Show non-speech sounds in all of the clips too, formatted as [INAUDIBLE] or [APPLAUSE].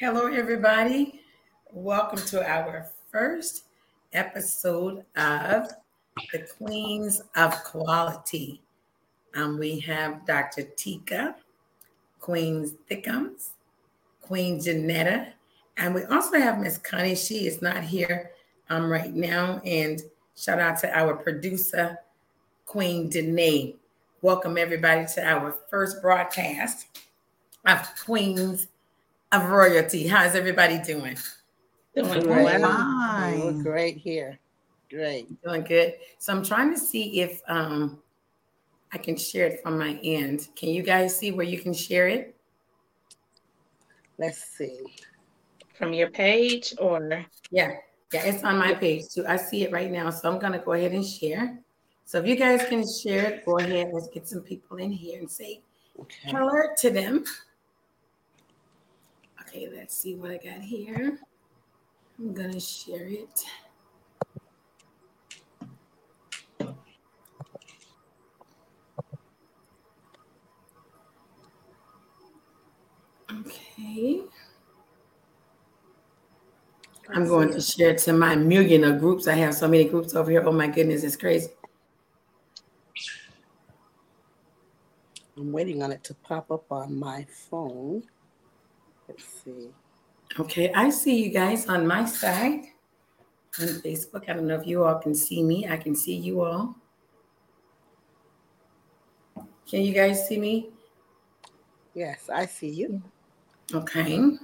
Hello, everybody. Welcome to our first episode of the Queens of Quality. Um, we have Dr. Tika, Queen Thickums, Queen Jenetta, and we also have Miss Connie. She is not here um, right now. And shout out to our producer, Queen Danae. Welcome everybody to our first broadcast of Queens of Royalty. How's everybody doing? Doing great. Fine. great here. Great. Doing good. So I'm trying to see if um I can share it from my end. Can you guys see where you can share it? Let's see. From your page or yeah, yeah, it's on my page too. I see it right now. So I'm gonna go ahead and share. So if you guys can share it, go ahead. Let's get some people in here and say okay. hello to them. Okay, let's see what I got here. I'm gonna share it. Okay. I'm going to share it to my million of groups. I have so many groups over here. Oh my goodness, it's crazy. I'm waiting on it to pop up on my phone. Let's see. Okay, I see you guys on my side on Facebook. I don't know if you all can see me. I can see you all. Can you guys see me? Yes, I see you. Okay.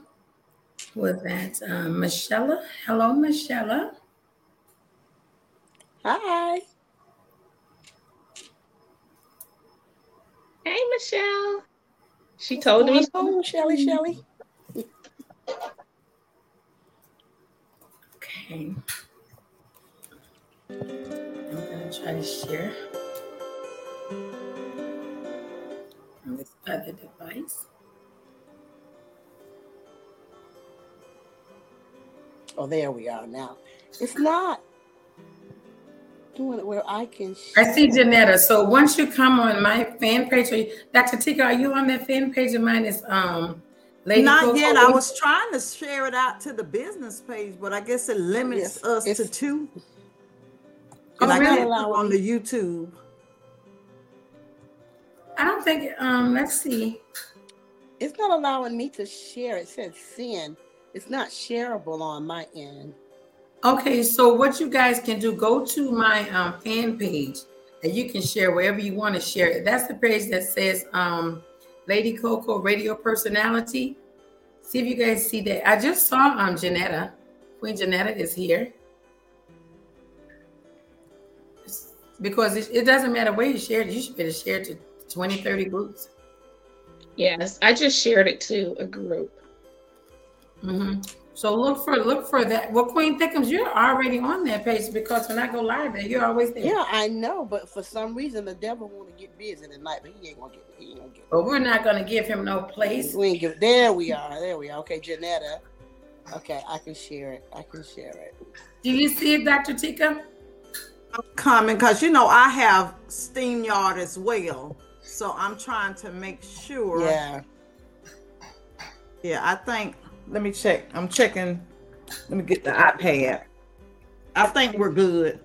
With that, um, Michelle. Hello, Michelle. Hi. Hey, Michelle. She told me. Oh, Shelly, Shelly. Okay. I'm going to try to share on this other device. Oh, there we are now. It's not doing it where I can. Share. I see Jenetta. So once you come on my fan page, Dr. Tika, are you on that fan page of mine? Is um, Lady Not Cocoa? yet. I was trying to share it out to the business page, but I guess it limits yes, us to two. And oh, I really? can't on the YouTube. I don't think. Um, let's see. It's not allowing me to share. It says send. It's not shareable on my end. Okay, so what you guys can do, go to my um, fan page and you can share wherever you want to share it. That's the page that says um, Lady Cocoa Radio Personality. See if you guys see that. I just saw um, Jenetta. Queen Jenetta is here. Because it, it doesn't matter where you share it, you should be able to share it to 20, 30 groups. Yes, I just shared it to a group. Mm-hmm. So look for look for that. Well, Queen Thickums, you're already on that page because when I go live there, you're always there. Yeah, I know, but for some reason the devil want to get busy tonight, but he ain't gonna get. He ain't gonna get. But we're not gonna give him no place. We ain't give. There we are. There we are. Okay, Jenetta. Okay, I can share it. I can share it. Do you see it, Dr. Tika? I'm coming because you know I have StreamYard as well, so I'm trying to make sure. Yeah. Yeah, I think let me check. I'm checking. Let me get the iPad. I think we're good.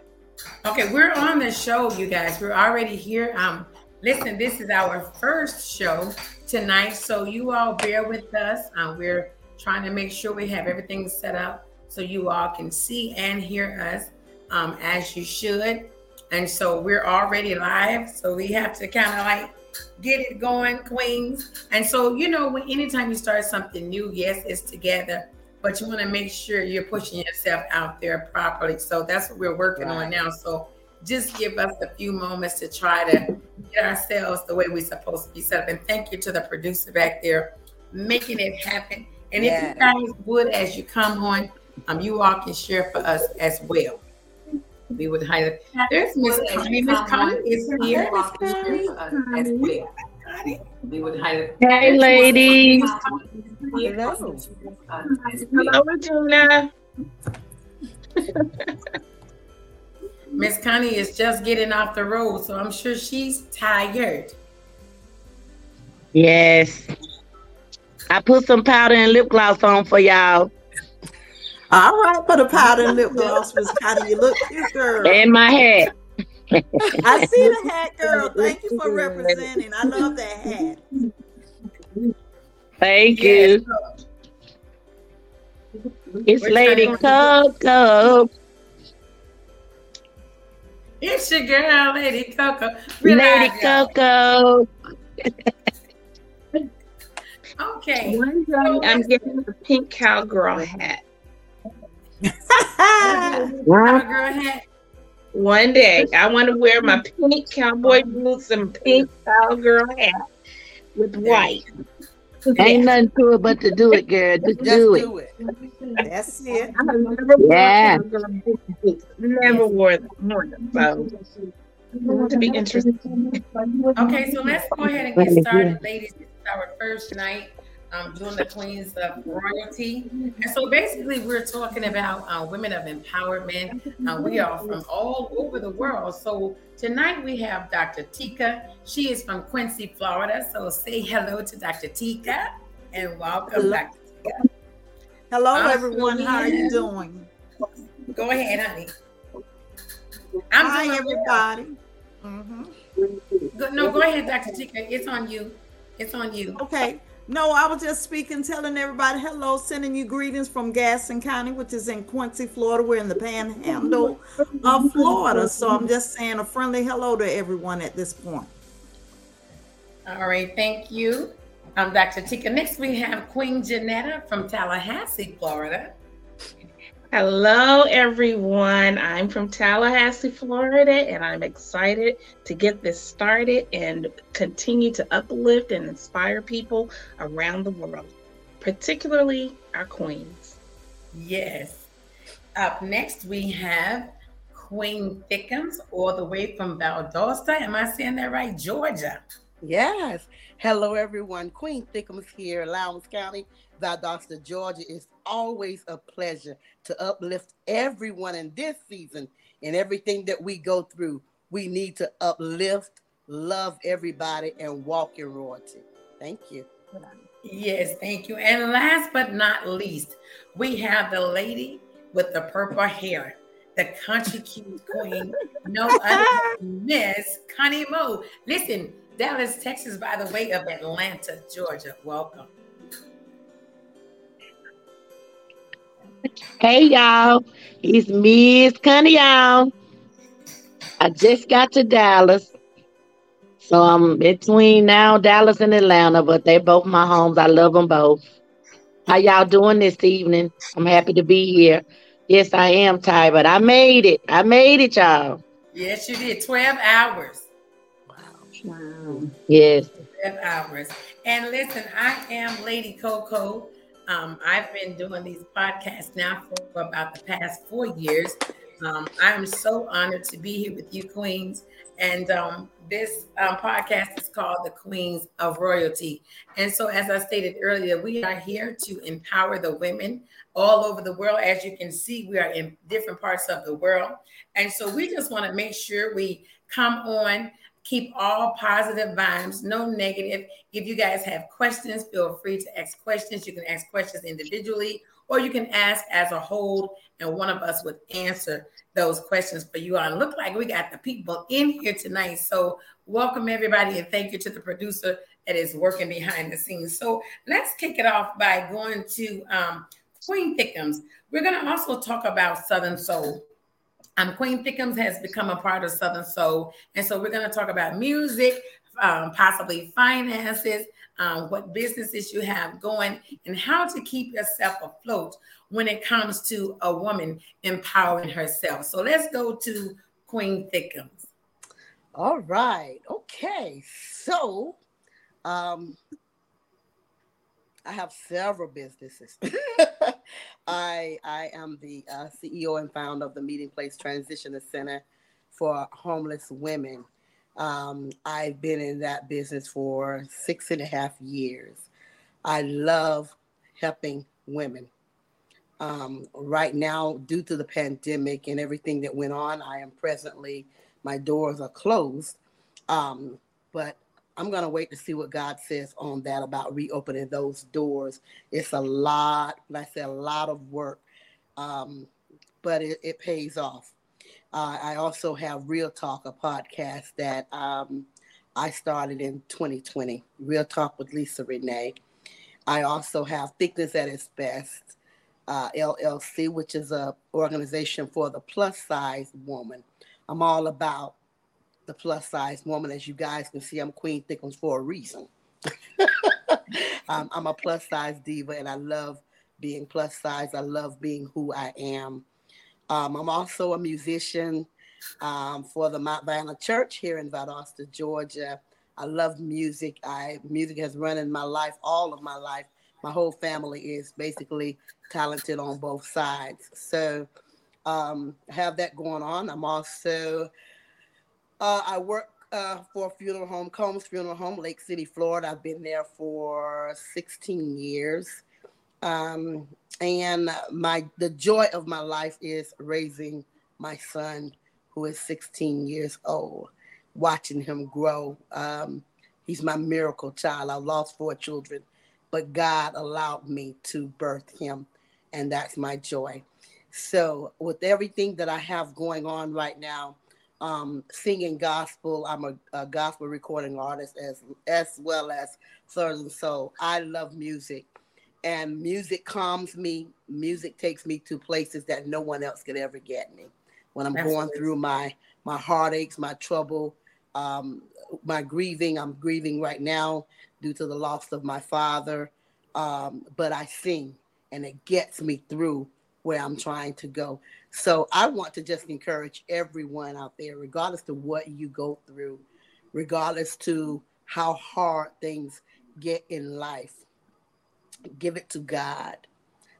Okay, we're on the show, you guys. We're already here. Um, listen, this is our first show tonight, so you all bear with us. Um, we're trying to make sure we have everything set up so you all can see and hear us um, as you should. And so we're already live, so we have to kind of like get it going, queens. And so, you know, when anytime you start something new, yes, it's together, but you want to make sure you're pushing yourself out there properly. So that's what we're working right. on now. So just give us a few moments to try to get ourselves the way we're supposed to be set up. And thank you to the producer back there making it happen. And if you guys would, as you come on, um, you all can share for us as well we would hire. There's Miss Connie. Miss Connie is here. We would hire. Hey, ladies. Hello. Hello, Regina. [LAUGHS] Miss Connie is just getting off the road, so I'm sure she's tired. Yes. I put some powder and lip gloss on for y'all. All right, put a powder and lip [LAUGHS] gloss, was Miss Connie. You look cute, girl. And my hat. I see the hat, girl. Thank you for representing. I love that hat. Thank you. It's Lady Cocoa. It's your girl, Lady Cocoa. Lady Cocoa. okay. One day I'm getting a pink cowgirl hat. [LAUGHS] cowgirl hat. One day I want to wear my pink cowboy [LAUGHS] boots and pink cowgirl hat with white. Ain't nothing to it but to do it, girl. Just, Just do, do it. it. That's it. I never yeah. Never wore them. So to be interesting. [LAUGHS] Okay, so let's go ahead and get started, ladies. This is our first night um, doing the Queens of Royalty. And so basically, we're talking about uh, women of empowerment. Uh, we are from all over the world. So tonight we have Dr. Tika. She is from Quincy, Florida. So say hello to Dr. Tika and welcome, hello. Dr. Tika. Hello, um, everyone. How are you doing? Go ahead, honey. I'm Hi, everybody. Mm-hmm. Go, no, go ahead, Dr. Tika. It's on you. It's on you. Okay. No, I was just speaking, telling everybody hello, sending you greetings from Gadsden County, which is in Quincy, Florida. We're in the panhandle of Florida. So I'm just saying a friendly hello to everyone at this point. All right, thank you. I'm Dr. Tika. Next, we have Queen Jenetta from Tallahassee, Florida. Hello, everyone. I'm from Tallahassee, Florida, and I'm excited to get this started and continue to uplift and inspire people around the world, particularly our queens. Yes. Up next, we have Queen Thickums, all the way from Valdosta. Am I saying that right? Georgia. Yes. Hello, everyone. Queen Thickums here, Lowndes County, Valdosta, Georgia. It's always a pleasure to uplift everyone in this season and everything that we go through. We need to uplift, love everybody, and walk in royalty. Thank you. Yes, thank you. And last but not least, we have the lady with the purple hair, the country cute queen, no [LAUGHS] other Miss Connie Moe. Listen, Dallas, Texas, by the way, of Atlanta, Georgia. Welcome. Hey y'all, it's Miss Connie y'all. I just got to Dallas. So I'm between now Dallas and Atlanta, but they're both my homes. I love them both. How y'all doing this evening? I'm happy to be here. Yes, I am tired, but I made it. I made it, y'all. Yes, you did. 12 hours. Wow. Yes. 12 hours. And listen, I am Lady Cocoa. Um, I've been doing these podcasts now for about the past four years. Um, I'm so honored to be here with you, Queens. And um, this um, podcast is called The Queens of Royalty. And so, as I stated earlier, we are here to empower the women all over the world. As you can see, we are in different parts of the world. And so, we just want to make sure we come on keep all positive vibes, no negative. If you guys have questions, feel free to ask questions. You can ask questions individually, or you can ask as a whole, and one of us would answer those questions for you. And look like we got the people in here tonight. So welcome everybody, and thank you to the producer that is working behind the scenes. So let's kick it off by going to um, Queen Thickums. We're going to also talk about Southern Soul. Um, Queen Thickums has become a part of Southern Soul. And so we're going to talk about music, um, possibly finances, um, what businesses you have going, and how to keep yourself afloat when it comes to a woman empowering herself. So let's go to Queen Thickums. All right. Okay. So, um, I have several businesses. [LAUGHS] I I am the uh, CEO and founder of the Meeting Place Transition Center for homeless women. Um, I've been in that business for six and a half years. I love helping women. Um, right now, due to the pandemic and everything that went on, I am presently my doors are closed. Um, but I'm going to wait to see what God says on that about reopening those doors. It's a lot, like I said, a lot of work, um, but it, it pays off. Uh, I also have Real Talk, a podcast that um, I started in 2020, Real Talk with Lisa Renee. I also have Thickness at its Best, uh, LLC, which is a organization for the plus size woman. I'm all about the plus size woman. As you guys can see, I'm Queen Thickums for a reason. [LAUGHS] um, I'm a plus size diva and I love being plus size. I love being who I am. Um, I'm also a musician um, for the Mount Vanna Church here in Valdosta, Georgia. I love music. I music has run in my life all of my life. My whole family is basically talented on both sides. So um, have that going on. I'm also uh, I work uh, for funeral home, Combs Funeral Home, Lake City, Florida. I've been there for 16 years. Um, and my the joy of my life is raising my son, who is 16 years old, watching him grow. Um, he's my miracle child. I lost four children, but God allowed me to birth him, and that's my joy. So, with everything that I have going on right now, um, singing gospel. I'm a, a, gospel recording artist as as well as Southern Soul. I love music, and music calms me. Music takes me to places that no one else could ever get me. When I'm Absolutely. going through my my heartaches, my trouble, um, my grieving. I'm grieving right now due to the loss of my father, um, but I sing, and it gets me through where I'm trying to go. So I want to just encourage everyone out there, regardless to what you go through, regardless to how hard things get in life, give it to God.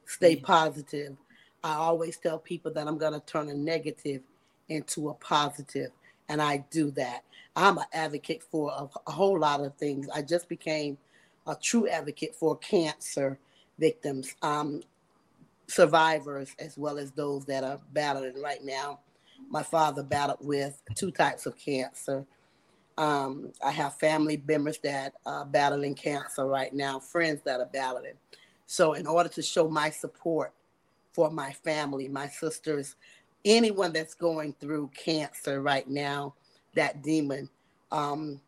Stay positive. I always tell people that I'm going to turn a negative into a positive, and I do that. I'm an advocate for a, a whole lot of things. I just became a true advocate for cancer victims. Um, survivors as well as those that are battling right now. My father battled with two types of cancer. Um, I have family members that are battling cancer right now, friends that are battling. So, in order to show my support for my family, my sisters, anyone that's going through cancer right now, that demon, um,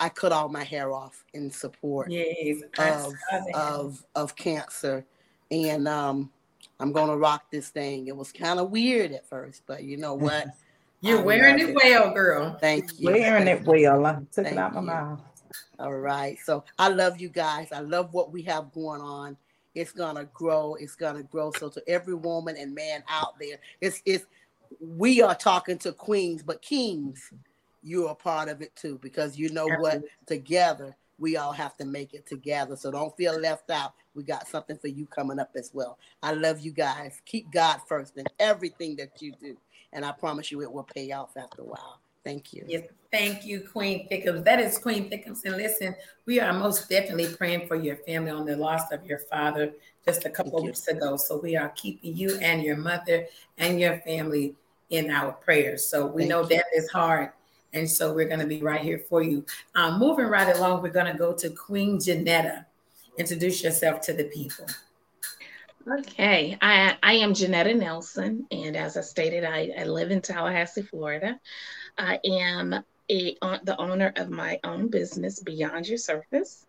I cut all my hair off in support yes, of, of, of cancer and um, I'm gonna rock this thing. It was kind of weird at first, but you know what? [LAUGHS] You're wearing it, it well, girl. Thank you. Wearing it well. I took Thank it out my mouth. All right. So I love you guys. I love what we have going on. It's gonna grow. It's gonna grow. So to every woman and man out there, it's it's we are talking to queens, but kings, you're part of it too, because you know Absolutely. what? Together we all have to make it together. So don't feel left out. We got something for you coming up as well. I love you guys. Keep God first in everything that you do. And I promise you it will pay off after a while. Thank you. Yes, thank you, Queen Thickums. That is Queen Thickums. And listen, we are most definitely praying for your family on the loss of your father just a couple weeks ago. So we are keeping you and your mother and your family in our prayers. So we thank know you. that is hard and so we're going to be right here for you. Um, moving right along, we're going to go to Queen Jenetta. Introduce yourself to the people. Okay, I, I am Jenetta Nelson, and as I stated, I, I live in Tallahassee, Florida. I am a, the owner of my own business, Beyond Your Surface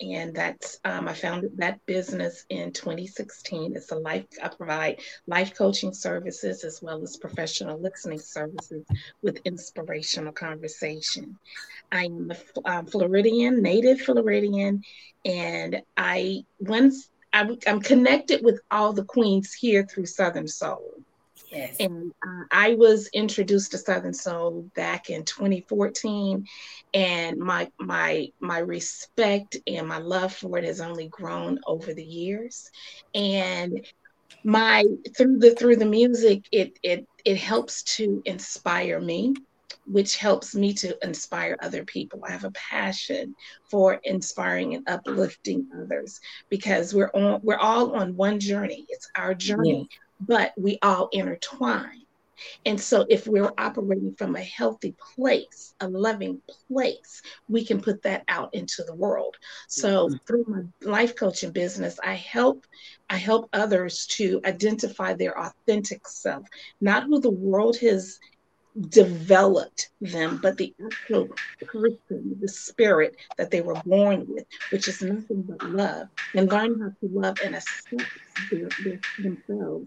and that's um, I founded that business in 2016. It's a life I provide life coaching services as well as professional listening services with inspirational conversation. I'm a um, Floridian, native Floridian, and I once I, I'm connected with all the queens here through Southern Soul. Yes. And uh, I was introduced to Southern Soul back in 2014, and my my my respect and my love for it has only grown over the years. And my through the through the music, it it it helps to inspire me which helps me to inspire other people. I have a passion for inspiring and uplifting others because we're on we're all on one journey. It's our journey but we all intertwine. And so, if we're operating from a healthy place, a loving place, we can put that out into the world. So, mm-hmm. through my life coaching business, I help I help others to identify their authentic self, not who the world has developed them, but the actual person, the spirit that they were born with, which is nothing but love, and learn how to love and accept their, their, themselves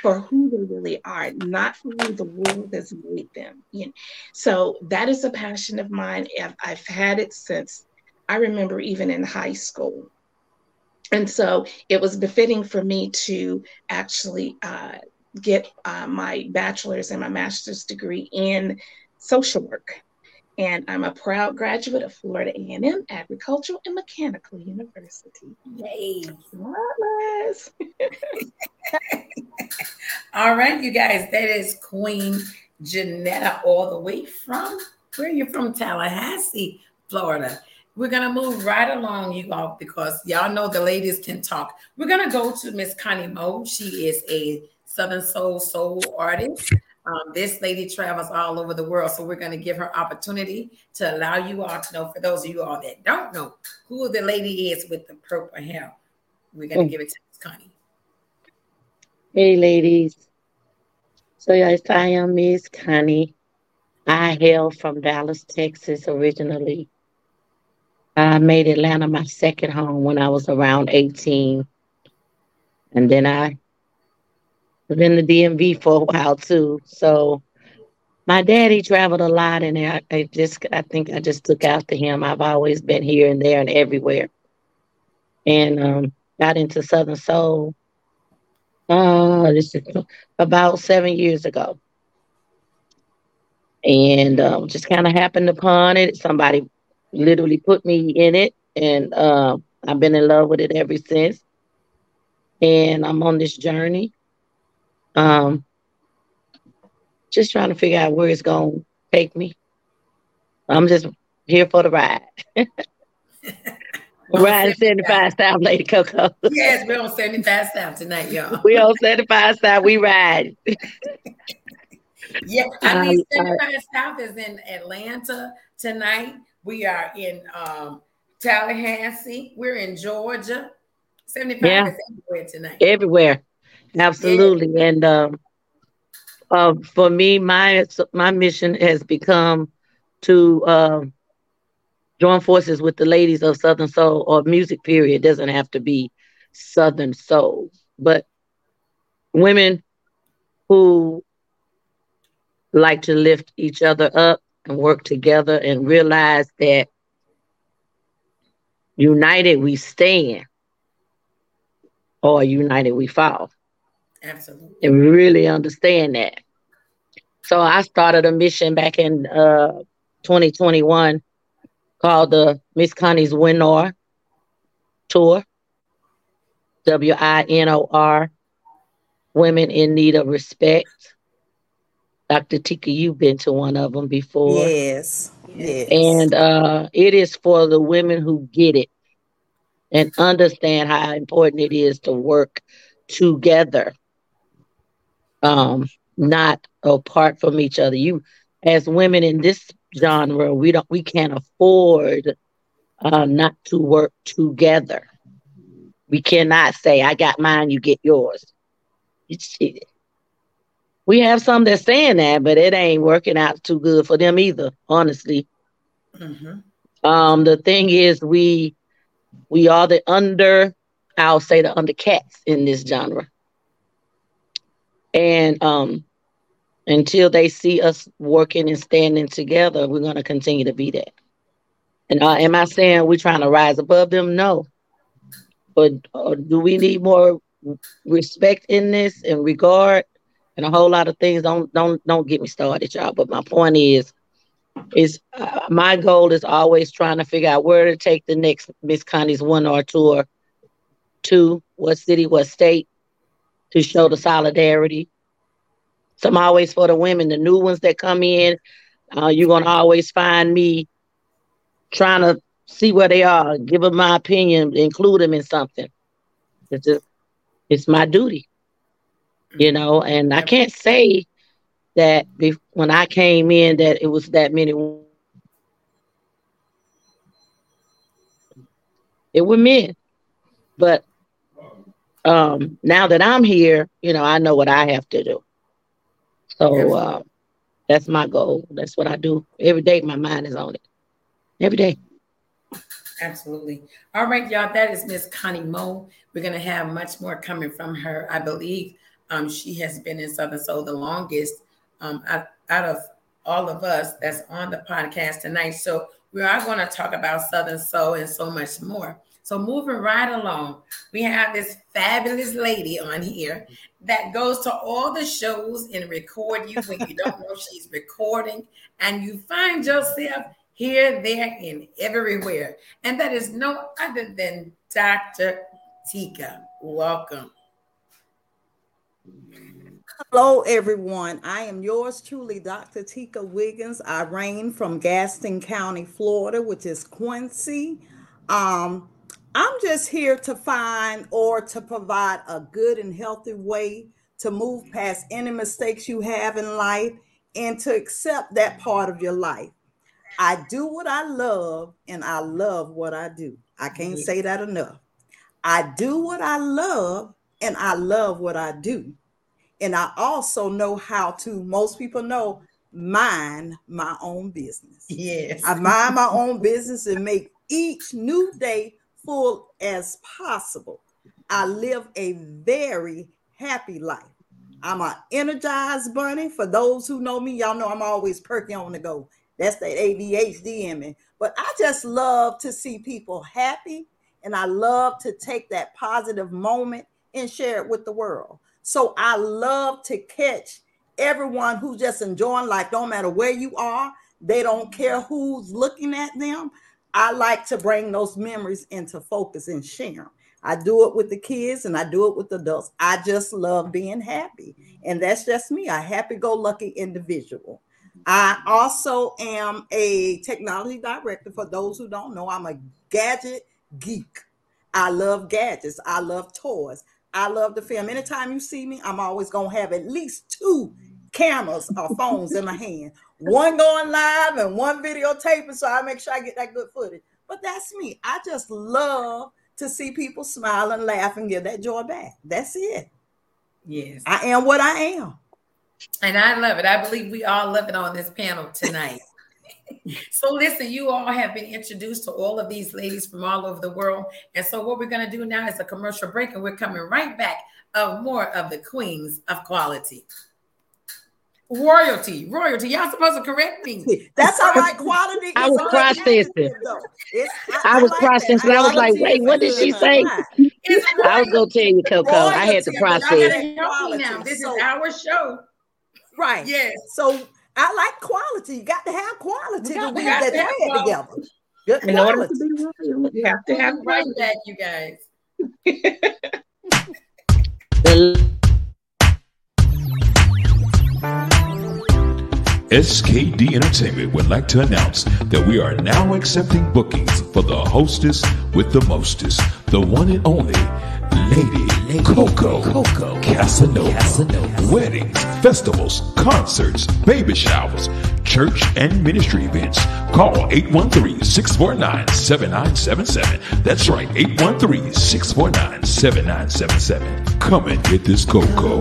for who they really are, not who the world has made them. You know? So that is a passion of mine. I've, I've had it since I remember even in high school. And so it was befitting for me to actually uh, get uh, my bachelor's and my master's degree in social work. And I'm a proud graduate of Florida A&M Agricultural and Mechanical University. Yay! [LAUGHS] all right, you guys, that is Queen Jenetta all the way from, where are you from? Tallahassee, Florida. We're gonna move right along, you all, because y'all know the ladies can talk. We're gonna go to Miss Connie Moe. She is a Southern Soul Soul artist. Um, this lady travels all over the world, so we're going to give her opportunity to allow you all to know. For those of you all that don't know who the lady is with the purple hair, we're going to give it to Miss Connie. Hey, ladies. So yes, I am Miss Connie. I hail from Dallas, Texas, originally. I made Atlanta my second home when I was around 18. And then I in the DMV for a while too. So my daddy traveled a lot, and I, I just I think I just took after him. I've always been here and there and everywhere, and um, got into Southern Soul. Uh, this is about seven years ago, and um, just kind of happened upon it. Somebody literally put me in it, and uh, I've been in love with it ever since. And I'm on this journey um, just trying to figure out where it's going to take me. I'm just here for the ride. [LAUGHS] Riding 75 South, Lady Cocoa. yes, we're on 75 South tonight, y'all. we on 75 South, we ride. yeah, I mean, 75 South is in Atlanta tonight. We are in um, Tallahassee. We're in Georgia. 75 yeah. is everywhere tonight. Everywhere. Absolutely. And um, uh, for me, my my mission has become to uh, join forces with the ladies of Southern Soul or music. Period. It doesn't have to be Southern Soul, but women who like to lift each other up and work together and realize that united we stand or united we fall. Absolutely. And really understand that. So I started a mission back in uh, 2021 called the Miss Connie's Winor Tour. W I N O R, Women in Need of Respect. Dr. Tika, you've been to one of them before. Yes. Yes. And uh, it is for the women who get it and understand how important it is to work together um, not apart from each other. You, as women in this genre, we don't, we can't afford uh, not to work together. We cannot say, "I got mine, you get yours." It's, it, we have some that's saying that, but it ain't working out too good for them either. Honestly, mm-hmm. um, the thing is, we we are the under, I'll say the under cats in this genre. And um, until they see us working and standing together, we're going to continue to be that. And uh, am I saying we're trying to rise above them? No. But uh, do we need more respect in this and regard and a whole lot of things? Don't don't don't get me started, y'all. But my point is, is uh, my goal is always trying to figure out where to take the next Miss Connie's Winor tour to, what city, what state, to show the solidarity. So I'm always for the women, the new ones that come in. Uh, you're gonna always find me trying to see where they are, give them my opinion, include them in something. It's just, it's my duty, you know. And I can't say that when I came in that it was that many. It were men, but um, now that I'm here, you know, I know what I have to do. So uh, that's my goal. That's what I do every day. My mind is on it every day. Absolutely. All right, y'all. That is Miss Connie Moe. We're gonna have much more coming from her. I believe um, she has been in Southern Soul the longest um, out, out of all of us that's on the podcast tonight. So we are going to talk about Southern Soul and so much more. So moving right along, we have this fabulous lady on here that goes to all the shows and record you when you don't know she's recording, and you find yourself here, there, and everywhere. And that is no other than Dr. Tika. Welcome. Hello, everyone. I am yours truly, Dr. Tika Wiggins. I reign from Gadsden County, Florida, which is Quincy. Um, I'm just here to find or to provide a good and healthy way to move past any mistakes you have in life and to accept that part of your life. I do what I love and I love what I do. I can't say that enough. I do what I love and I love what I do. And I also know how to, most people know, mind my own business. Yes. I mind my own business and make each new day full as possible. I live a very happy life. I'm an energized bunny. For those who know me, y'all know I'm always perky on the go. That's the ADHD in me. But I just love to see people happy and I love to take that positive moment and share it with the world. So I love to catch everyone who's just enjoying life, no matter where you are. They don't care who's looking at them. I like to bring those memories into focus and share them. I do it with the kids and I do it with adults. I just love being happy. And that's just me, a happy go lucky individual. I also am a technology director. For those who don't know, I'm a gadget geek. I love gadgets, I love toys, I love the film. Anytime you see me, I'm always going to have at least two cameras or phones in my hand one going live and one videotaping, so I make sure I get that good footage. But that's me. I just love to see people smile and laugh and give that joy back. That's it. Yes. I am what I am. And I love it. I believe we all love it on this panel tonight. [LAUGHS] so listen, you all have been introduced to all of these ladies from all over the world. And so what we're going to do now is a commercial break and we're coming right back of more of the queens of quality royalty, royalty. Y'all supposed to correct me. That's all right. Quality. I was processing. I, I, was processing. I was like, wait, what did she say? I was gonna tell you, Cocoa. Royalty, I had to process. Now this so, is our show. Right. Yes. So I like quality. You got to have quality to weave that thread together. Good In order to be royal, you have to have right back, you guys. [LAUGHS] SKD Entertainment would like to announce that we are now accepting bookings for the hostess with the mostest, the one and only Lady, Lady Cocoa, Cocoa Casanova. Casanova. Weddings, festivals, concerts, baby showers, church and ministry events. Call 813-649-7977. That's right, 813-649-7977. Come and get this Cocoa.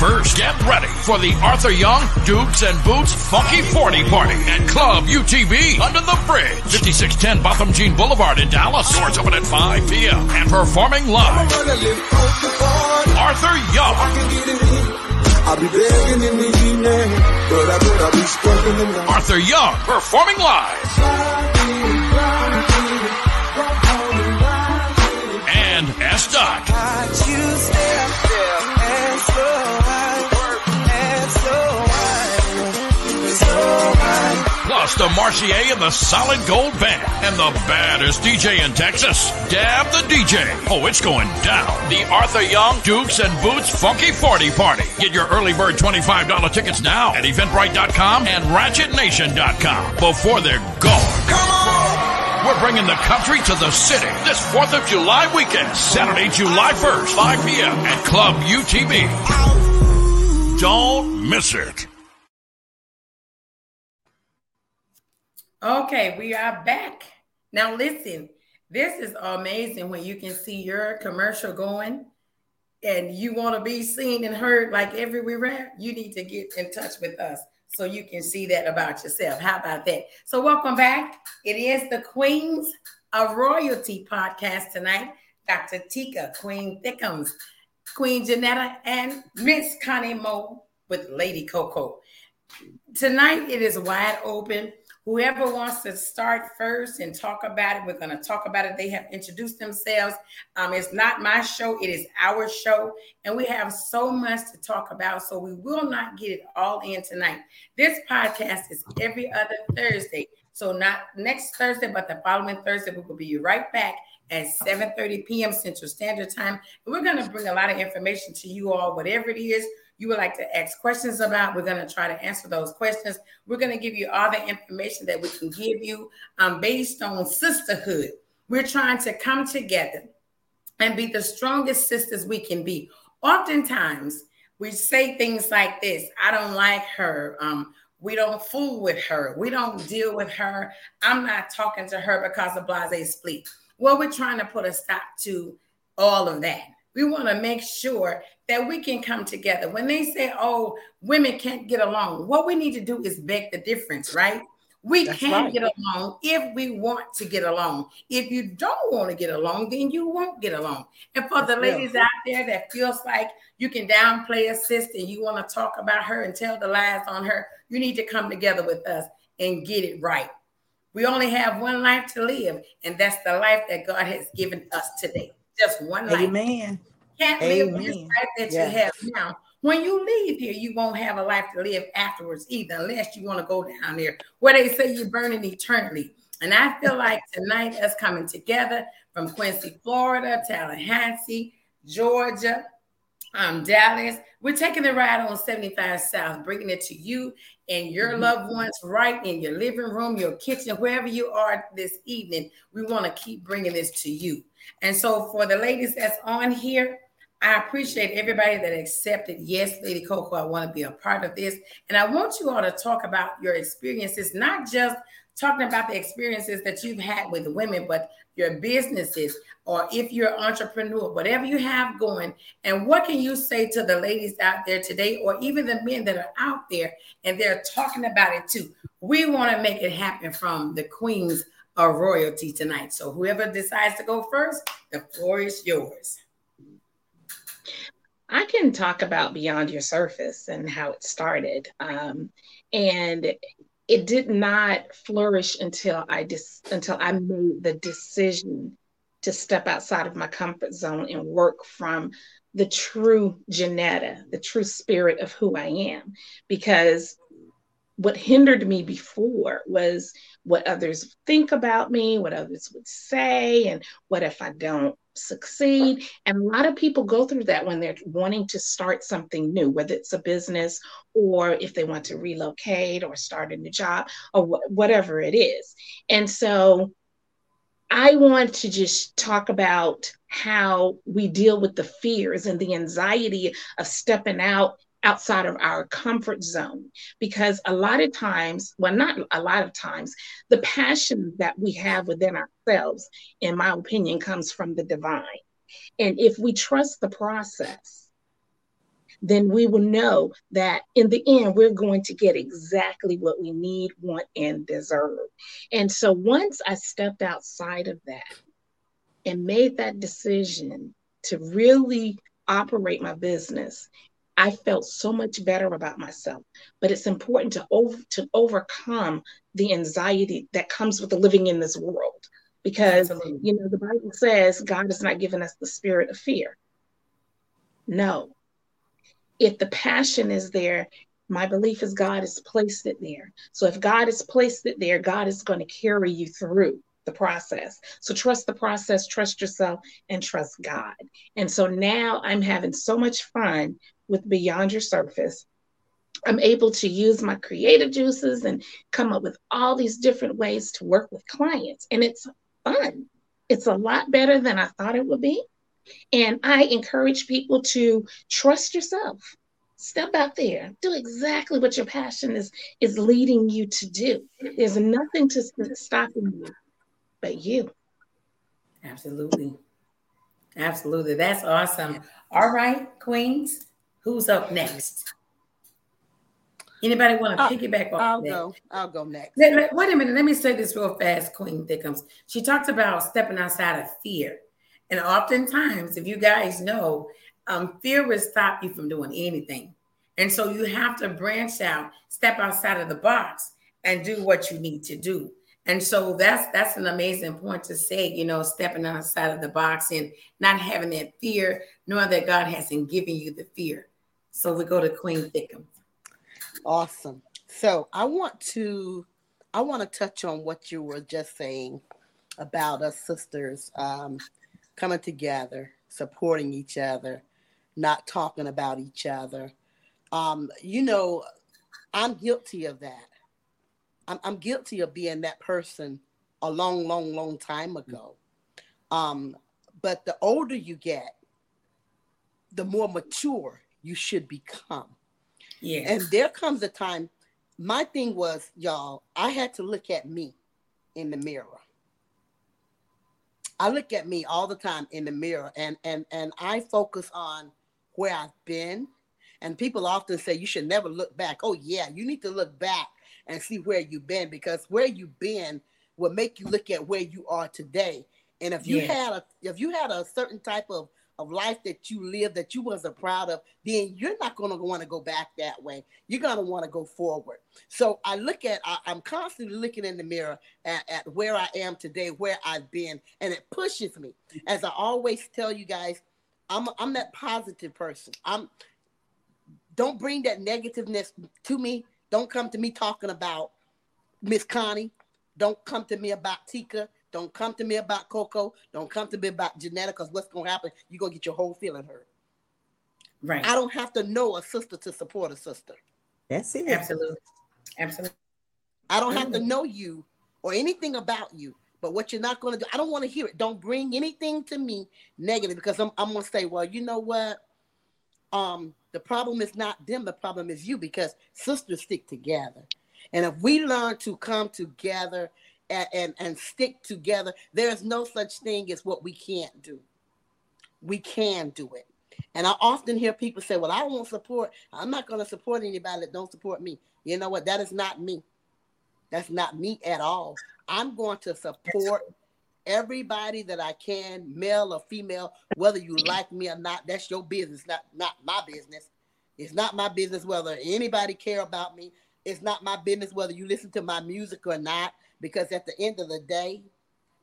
1st. Get ready for the Arthur Young Dukes and Boots Funky 40 Party at Club UTB under the bridge. 5610 Botham Jean Boulevard in Dallas. Doors open at 5 p.m. and performing live. Arthur Young. Arthur Young performing live. And S. Dot. The Marcier and the Solid Gold Band and the baddest DJ in Texas, Dab the DJ. Oh, it's going down. The Arthur Young Dukes and Boots Funky 40 Party. Get your early bird $25 tickets now at eventbrite.com and ratchetnation.com before they're gone. Come on! We're bringing the country to the city this 4th of July weekend, Saturday, July 1st, 5 p.m. at Club UTB. Don't miss it. Okay, we are back. Now listen, this is amazing when you can see your commercial going and you want to be seen and heard like everywhere. You need to get in touch with us so you can see that about yourself. How about that? So welcome back. It is the Queens of Royalty podcast tonight. Dr. Tika, Queen Thickums, Queen Jenetta, and Miss Connie Moe with Lady Cocoa. Tonight it is wide open. Whoever wants to start first and talk about it, we're going to talk about it. They have introduced themselves. Um, it's not my show, it is our show. And we have so much to talk about. So we will not get it all in tonight. This podcast is every other Thursday. So not next Thursday, but the following Thursday, we will be right back at 7:30 p.m. Central Standard Time. And we're going to bring a lot of information to you all, whatever it is you would like to ask questions about. We're going to try to answer those questions. We're going to give you all the information that we can give you um, based on sisterhood. We're trying to come together and be the strongest sisters we can be. Oftentimes, we say things like this I don't like her. Um, we don't fool with her. We don't deal with her. I'm not talking to her because of blase split. Well, we're trying to put a stop to all of that. We want to make sure that we can come together. When they say, oh, women can't get along, what we need to do is make the difference, right? We That's can right. get along if we want to get along. If you don't want to get along, then you won't get along. And for the That's real. ladies out there that feels like you can downplay a sister and you want to talk about her and tell the lies on her, you need to come together with us and get it right. We only have one life to live, and that's the life that God has given us today. Just one life Amen. Can't live this life that Yes. you have now. When you leave here, you won't have a life to live afterwards either, unless you want to go down there where they say you're burning eternally. And I feel [LAUGHS] like tonight, us coming together from Quincy, Florida, Tallahassee, Georgia, um, Dallas, we're taking the ride on 75 South, bringing it to you and your loved ones right in your living room, your kitchen, wherever you are this evening. We want to keep bringing this to you. And so, for the ladies that's on here, I appreciate everybody that accepted. Yes, Lady Cocoa, I want to be a part of this. And I want you all to talk about your experiences, not just talking about the experiences that you've had with women, but your businesses, or if you're an entrepreneur, whatever you have going. And what can you say to the ladies out there today, or even the men that are out there and they're talking about it too? We want to make it happen from the queens of royalty tonight. So, whoever decides to go first, the floor is yours. I can talk about Beyond Your Surface and how it started. Um, and it did not flourish until I dis- until I made the decision to step outside of my comfort zone and work from the true Jenetta, the true spirit of who I am. Because what hindered me before was what others think about me, what others would say, and what if I don't succeed. And a lot of people go through that when they're wanting to start something new, whether it's a business or if they want to relocate or start a new job or wh- whatever it is. And so I want to just talk about how we deal with the fears and the anxiety of stepping out outside of our comfort zone. Because a lot of times well not a lot of times the passion that we have within ourselves in my opinion comes from the divine. And if we trust the process then we will know that in the end we're going to get exactly what we need want and deserve. And so once i stepped outside of that and made that decision to really operate my business I felt so much better about myself. But it's important to over to overcome the anxiety that comes with living in this world. Because Absolutely. you know, the Bible says God has not given us the spirit of fear. No. If the passion is there, my belief is God has placed it there. So if God has placed it there, God is going to carry you through the process. So trust the process, trust yourself, and trust God. And so now I'm having so much fun with Beyond Your Surface. I'm able to use my creative juices and come up with all these different ways to work with clients. And it's fun. It's a lot better than I thought it would be. And I encourage people to trust yourself. Step out there, do exactly what your passion is is leading you to do. There's nothing to stopping you but you. Absolutely. Absolutely. That's awesome. All right, Queens, who's up next? Anybody want to piggyback off I'll that? go. I'll go next. Wait, wait a minute. Let me say this real fast, Queen Thickums. She talked about stepping outside of fear. And oftentimes, if you guys know, um, fear will stop you from doing anything. And so you have to branch out, step outside of the box, and do what you need to do. And so that's that's an amazing point to say, you know, stepping outside of the box and not having that fear, knowing that God hasn't given you the fear. So we go to Queen Thickum. Awesome. So I want to I want to touch on what you were just saying about us sisters um, coming together, supporting each other, not talking about each other. Um, you know, I'm guilty of that. I'm, I'm guilty of being that person a long, long, long time ago. Um, but the older you get, the more mature you should become. Yeah. And there comes a time, my thing was, y'all, I had to look at me in the mirror. I look at me all the time in the mirror and and and I focus on where I've been. And people often say you should never look back. Oh yeah, you need to look back and see where you've been because where you've been will make you look at where you are today. And if you yeah. had a if you had a certain type of of life that you lived that you wasn't proud of, then you're not going to want to go back that way. You're going to want to go forward. So I look at, I, am constantly looking in the mirror at, at where I am today, where I've been, and it pushes me. As I always tell you guys, I'm I'm that positive person. I'm don't bring that negativeness to me don't come to me talking about Miss Connie. Don't come to me about Tika. Don't come to me about Cocoa. Don't come to me about Jenetta because what's going to happen, you're going to get your whole feeling hurt. Right. I don't have to know a sister to support a sister. That's it. Absolutely. Absolutely. I don't have to know you or anything about you, but what you're not going to do, I don't want to hear it. Don't bring anything to me negative because I'm, I'm going to say, well, you know what? Um, the problem is not them, the problem is you because sisters stick together. And if we learn to come together and, and, and stick together, there's no such thing as what we can't do. We can do it. And I often hear people say, Well, I won't support, I'm not going to support anybody that don't support me. You know what? That is not me. That's not me at all. I'm going to support everybody that I can, male or female, whether you like me or not. That's your business, not not my business. It's not my business whether anybody care about me. It's not my business whether you listen to my music or not. Because at the end of the day,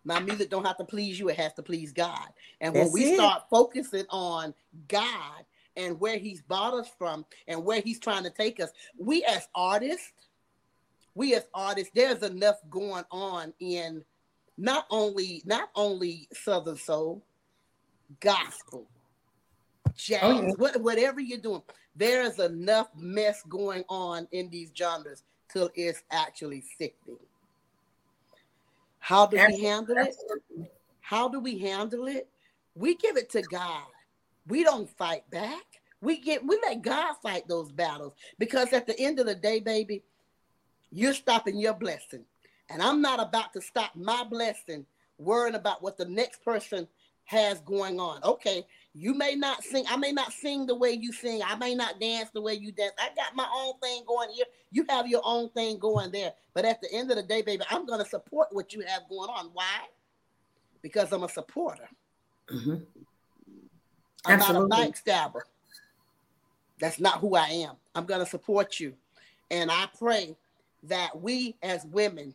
my music don't have to please you; it has to please God. And That's when we it. start focusing on God and where He's brought us from and where He's trying to take us, we as artists, we as artists, there's enough going on in not only not only Southern soul, gospel, jazz, oh, yeah. what, whatever you're doing, there is enough mess going on in these genres till it's actually sickening. How do we handle it? How do we handle it? We give it to God. We don't fight back. We get we let God fight those battles because at the end of the day, baby, you're stopping your blessing. And I'm not about to stop my blessing worrying about what the next person has going on. Okay, you may not sing, I may not sing the way you sing, I may not dance the way you dance. I got my own thing going here. You have your own thing going there. But at the end of the day, baby, I'm going to support what you have going on. Why? Because I'm a supporter. Mm-hmm. I'm Absolutely. not a backstabber. That's not who I am. I'm going to support you. And I pray that we as women,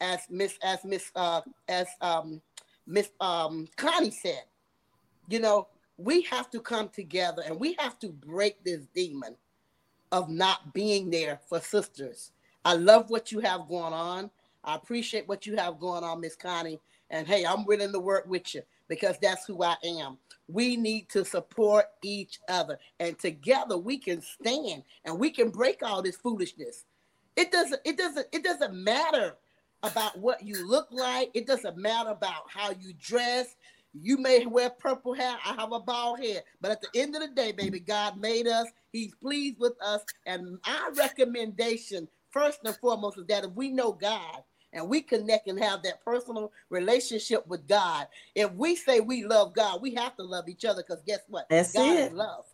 as Miss as Miss uh as um Miss um Connie said, you know, we have to come together and we have to break this demon of not being there for sisters. I love what you have going on. I appreciate what you have going on, Miss Connie. And hey, I'm willing to work with you because that's who I am. We need to support each other, and together we can stand and we can break all this foolishness. It doesn't. It doesn't. It doesn't matter about what you look like. It doesn't matter about how you dress. You may wear purple hair. I have a bald head. But at the end of the day, baby, God made us. He's pleased with us. And our recommendation, first and foremost, is that if we know God and we connect and have that personal relationship with God, if we say we love God, we have to love each other because guess what? That's God it. is love.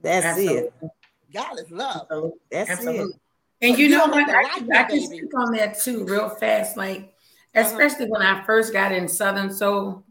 That's Absolutely. it. God is love. That's Absolutely. it. And So you you know what? I, like I can speak on that too, real fast. Like, Uh-huh. especially when I first got in Southern Soul,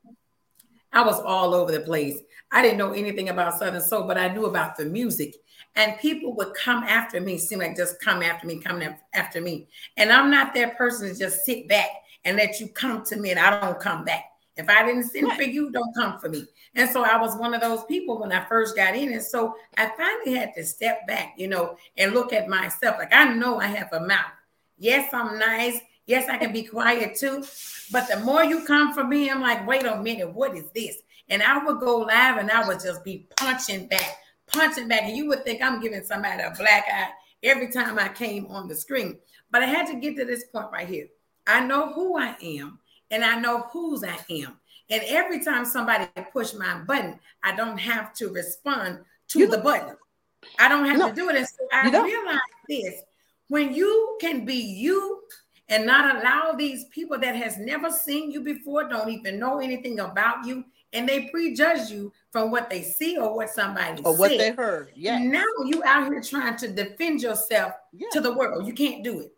I was all over the place. I didn't know anything about Southern Soul, but I knew about the music. And people would come after me, seem like just come after me, come after me. And I'm not that person to just sit back and let you come to me and I don't come back. If I didn't send Right. for you, don't come for me. And so I was one of those people when I first got in. And so I finally had to step back, you know, and look at myself. Like I know I have a mouth. Yes, I'm nice. Yes, I can be quiet too. But the more you come for me, I'm like, wait a minute, what is this? And I would go live and I would just be punching back, punching back. And you would think I'm giving somebody a black eye every time I came on the screen. But I had to get to this point right here. I know who I am and I know whose I am. And every time somebody push my button, I don't have to respond to You the button. I don't have No. to do it. And so I realized this when you can be you and not allow these people that has never seen you before, don't even know anything about you, and they prejudge you from what they see or what somebody Or what they heard. Yeah. Now you out here trying to defend yourself Yeah. to the world. You can't do it.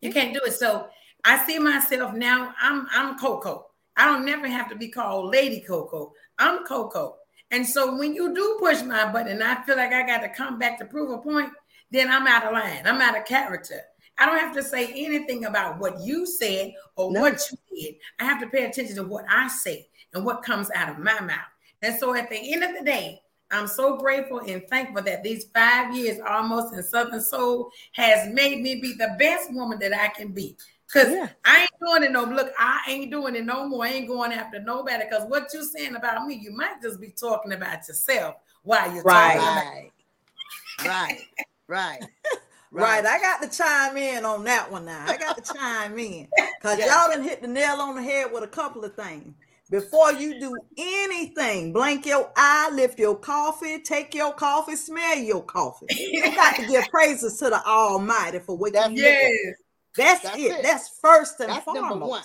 You can't do it. So I see myself now. I'm I'm Cocoa. I don't never have to be called Lady Cocoa. I'm Cocoa. And so when you do push my button, and I feel like I got to come back to prove a point, then I'm out of line. I'm out of character. I don't have to say anything about what you said or No. what you did. I have to pay attention to what I say and what comes out of my mouth. And so at the end of the day, I'm so grateful and thankful that these five years almost in Southern Soul has made me be the best woman that I can be. Because Yeah. I ain't doing it no look, I ain't doing it no more. I ain't going after nobody. Because what you saying about me, you might just be talking about yourself while you're Right. talking about Right. Right. [LAUGHS] Right. Right. I got to chime in on that one now. I got to chime in because Yeah. y'all done hit the nail on the head with a couple of things. Before you do anything, blink your eye, lift your coffee, take your coffee, smell your coffee. You got to give [LAUGHS] praises to the Almighty for what That's you Yes, That's, That's it. it. That's first and That's foremost. number one.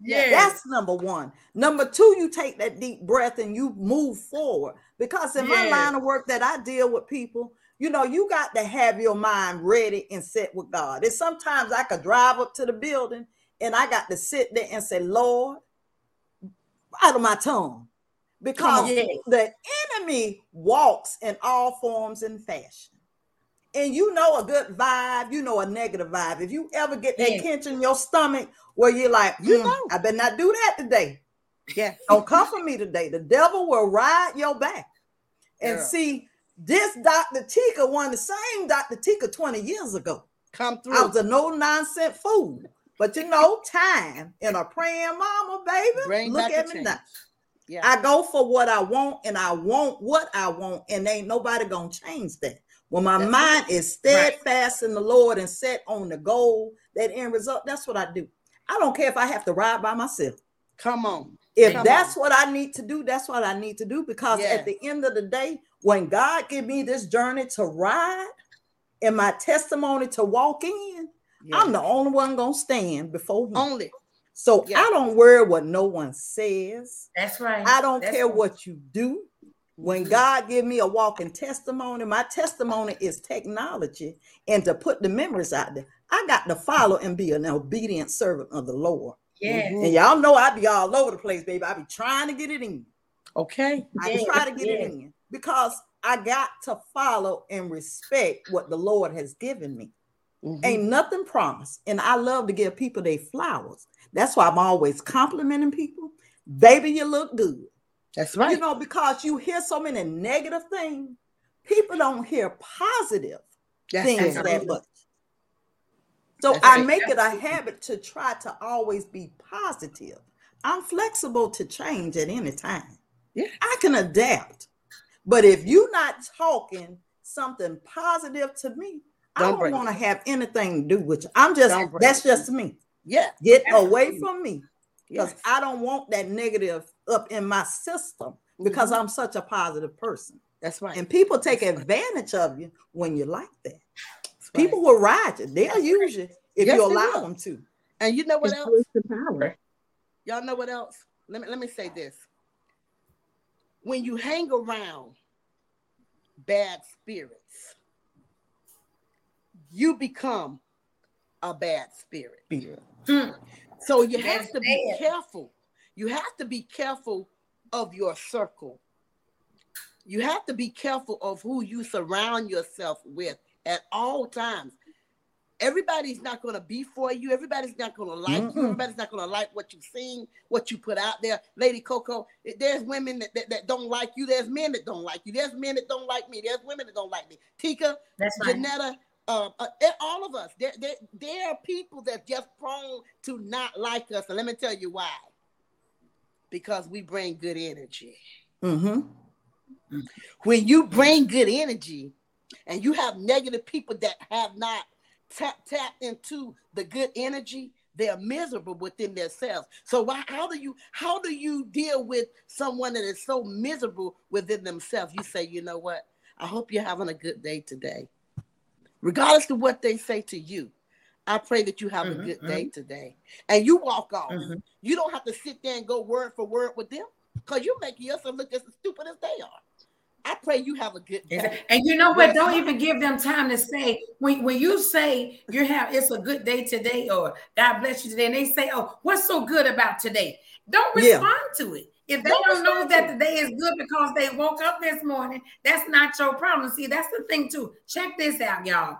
yes. That's number one. Number two, you take that deep breath and you move forward. Because in my line of work that I deal with people, you know, you got to have your mind ready and set with God. And sometimes I could drive up to the building and I got to sit there and say, Lord, out of my tongue. Because Yes. the enemy walks in all forms and fashion. And you know a good vibe, you know a negative vibe. If you ever get that pinch in your stomach where you're like, You "Mm, know. I better not do that today. Yeah. Don't come for me today. The devil will ride your back. And Girl. see, this Dr. Tika won the same Dr. Tika 20 years ago. Come through. I was a no nonsense fool. But you know, time and a praying mama, baby. Look at me change. now. Yeah. I go for what I want and I want what I want, and ain't nobody gonna change that. When my That's mind is steadfast in the Lord and set on the goal, that end result, that's what I do. I don't care if I have to ride by myself. Come on. If Come that's on. what I need to do, that's what I need to do. Because Yes. at the end of the day, when God give me this journey to ride and my testimony to walk in, Yeah. I'm the only one gonna stand before him. only. So Yeah. I don't worry what no one says. That's right. I don't That's care right. what you do. When. God give me a walking testimony, my testimony is technology and to put the memories out there. I got to follow and be an obedient servant of the Lord. Yes. Mhm. And y'all know I be all over the place, baby. I be trying to get it in. Okay. I Yes, try to get yes. it in because I got to follow and respect what the Lord has given me. Mhm. Ain't nothing promised. And I love to give people their flowers. That's why I'm always complimenting people. Baby, you look good. That's right. You know, because you hear so many negative things, people don't hear positive That's things that much. So That's I right. make it a habit to try to always be positive. I'm flexible to change at any time. Yeah. I can adapt. But if you're not talking something positive to me, I Don't don't want to have anything to do with you. I'm just that's it. just me. Yeah. Get Absolutely. away from me because Yes. I don't want that negative up in my system because Mhm. I'm such a positive person. That's right. And people take advantage of you when you're like that. That's right. People will ride you. They'll use you if Yes, you allow will. them to. and you know what It's else? close to power. Y'all know what else? Let me let me say this. When you hang around bad spirits, you become a bad spirit. Hmm. So you That's have to be careful. You have to be careful of your circle. You have to be careful of who you surround yourself with at all times. Everybody's not going to be for you. Everybody's not going to like you. Mm-mm. Everybody's not going to like what you sing, what you put out there. Lady Cocoa, there's women that, that, that don't like you. There's men that don't like you. There's men that don't like me. There's women that don't like me. Tika, That's. Jenetta, uh, uh, all of us. There, there, there are people that just prone to not like us. And let me tell you why. Because we bring good energy. Mm-hmm. When you bring good energy and you have negative people that have not tap, tapped into the good energy, they're miserable within themselves. So why how do you how do you deal with someone that is so miserable within themselves? You say, you know what? I hope you're having a good day today. Regardless of what they say to you, I pray that you have Mhm, a good day today. And you walk off. Mhm. You don't have to sit there and go word for word with them because you're making yourself look as stupid as they are. I pray you have a good day. And you know what? Don't even give them time to say when, when you say you have it's a good day today or God bless you today, and they say, Oh, what's so good about today? Don't Yeah. respond to it. If they Don't don't, know that the day is good because they woke up this morning, that's not your problem. See, that's the thing too. Check this out, y'all.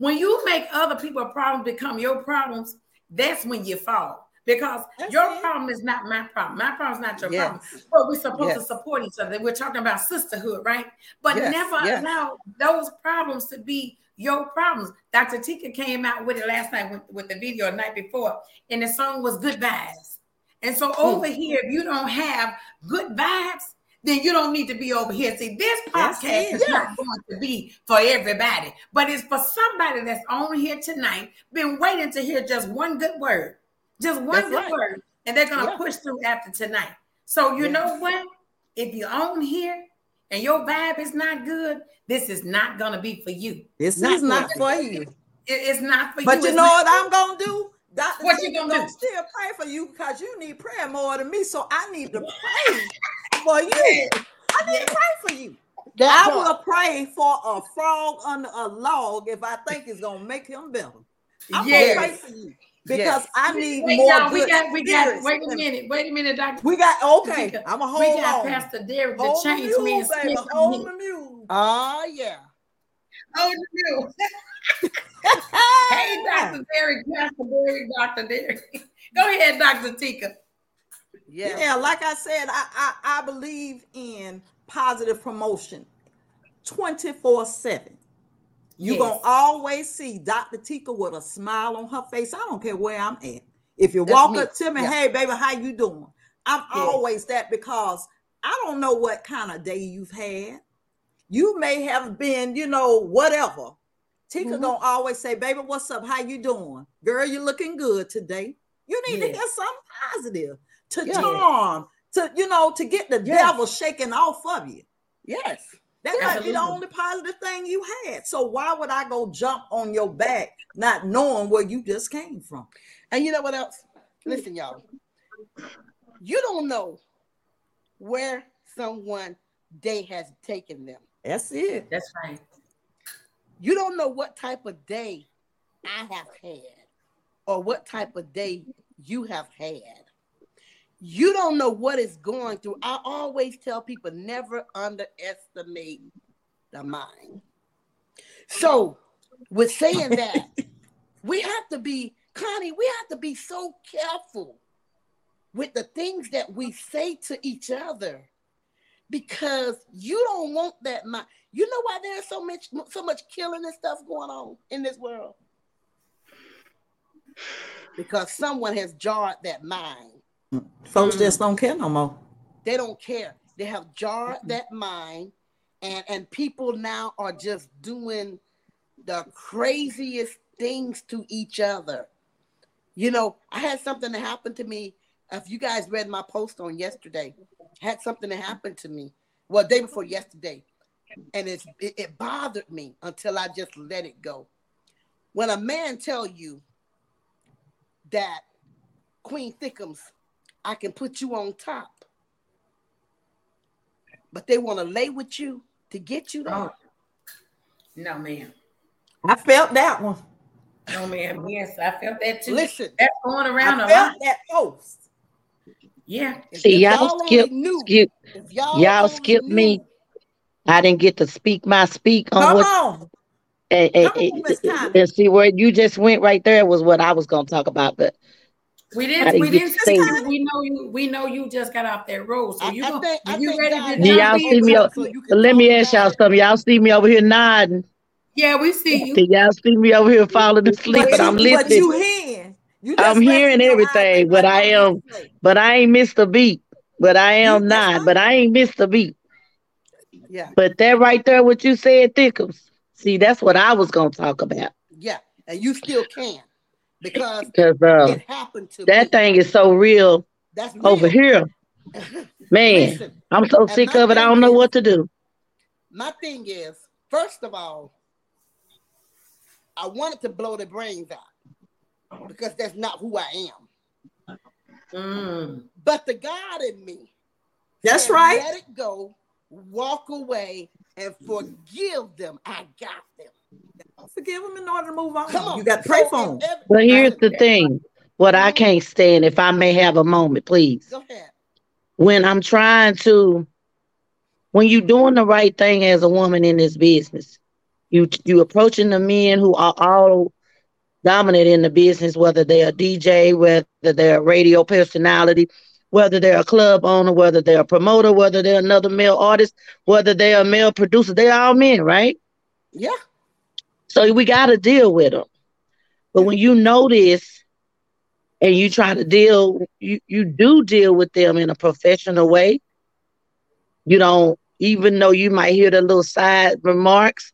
When you make other people's problems become your problems, that's when you fall. Because That's your it. problem is not my problem. My problem is not your Yes. problem. But we're supposed to support each other. We're talking about sisterhood, right? But Yes, never yes. allow those problems to be your problems. Dr. Tika came out with it last night with, with the video the night before, and the song was Good Vibes. And so Hmm. over here, if you don't have good vibes, then you don't need to be over here. See, this podcast it. is not going to be for everybody, but it's for somebody that's on here tonight, been waiting to hear just one good word, just one That's good right. word, and they're going to Yeah. push through after tonight. So you Yes. know what? If you're on here and your vibe is not good, this is not going to be for you. This Not is not for for you. It's not for But you. But you know what I'm gonna do? Dr. What you gonna gonna do? still pray for you because you need prayer more than me. So I need to pray [LAUGHS] for you. I need to pray for you. That I part. will pray for a frog under a log if I think it's gonna make him better. I'm Yes. gonna pray for you because Yes. I need Wait, more y'all, we got, we got, wait a minute, wait a minute, Doctor. We got okay. Tika, I'm a We hold got on. Pastor Derek, the Hold change mule, man. baby. Smith Hold the mule. Oh yeah. Hold the mule. [LAUGHS] [LAUGHS] Hey, Dr. Derek, Pastor Derek, Dr. Derek. [LAUGHS] Go ahead, Dr. Tika. Yeah. Yeah, like I said, I, I, I believe in positive promotion 24 7. You're Yes. to always see Dr. Tika with a smile on her face. I don't care where I'm at. If you That's walk me. up to me, Yeah. hey, baby, how you doing? I'm Yes. always that because I don't know what kind of day you've had. You may have been, you know, whatever. Tika Mhm. gonna always say, baby, what's up? How you doing? Girl, you're looking good today. You need to hear something positive to Yeah. charm, to you know, to get the Yes. devil shaking off of you. Yes. That might be the only positive thing you had. So why would I go jump on your back, not knowing where you just came from? And you know what else? Listen, y'all. You don't know where someone day has taken them. That's it. That's right. You don't know what type of day I have had or what type of day you have had. You don't know what is going through. I always tell people never underestimate the mind. So, with saying that, [LAUGHS] we have to be, Connie, we have to be so careful with the things that we say to each other because you don't want that mind. You know why there's so much so much killing and stuff going on in this world? Because someone has jarred that mind. Folks mm-hmm. just don't care no more. They don't care. They have jarred that mind, and and people now are just doing the craziest things to each other. You know, I had something that happened to me. If you guys read my post on yesterday, had something that happened to me. Well, day before yesterday, and it's, it, it bothered me until I just let it go. When a man tell you that Queen Thickums, I can put you on top, but they want to lay with you to get you there. Oh. No, ma'am. I felt that one. No, ma'am. Yes, I felt that too. Listen, That's going around I a felt lot. that post. Yeah. See, if y'all only skip, knew- skip, if y'all y'all only skip me. I didn't get to speak my speak on Come what on. and, and, Come on, and- and see where you just went right there was what I was gonna talk about. But We didn't. didn't We didn't to say say you. We know you. We know you just got off that road. So you I go. think- I you think ready God to Do has y'all jump see me up up- so you can but let me ask y'all something. Y'all see me over here nodding. Yeah, we see you. Do y'all see me over here falling asleep? But But I'm but listening. you hearing. You I'm hearing your eyes everything, but I am, used to say. but I ain't missed a beat. But I am You- not. fine. But I ain't missed a beat. Yeah, But that right there, what you said, Thickums. See, that's what I was gonna talk about. yeah, and you still can because uh, it happened to that me. thing is so real That's real. over here, [LAUGHS] man. Listen, I'm so sick of it. I don't know is- what to do. my thing is, first of all, I wanted to blow the brains out because that's not who I am. Mm. But the God in me, That's said, right. Let it go, walk away, and forgive them. I got them. Forgive them in order to move on. Come on, You got to pray So for if them. every- But here's the thing: what I can't stand, if I may have a moment, please. Go ahead. when I'm trying to, when you're doing the right thing as a woman in this business, you you approaching the men who are all dominant in the business, whether they're a DJ, whether they're a radio personality, whether they're a club owner, whether they're a promoter, whether they're another male artist, whether they're a male producer, they're all men, right? Yeah. So we got to deal with them. But when you notice and you try to deal, you, you do deal with them in a professional way. You don't, even though you might hear the little side remarks,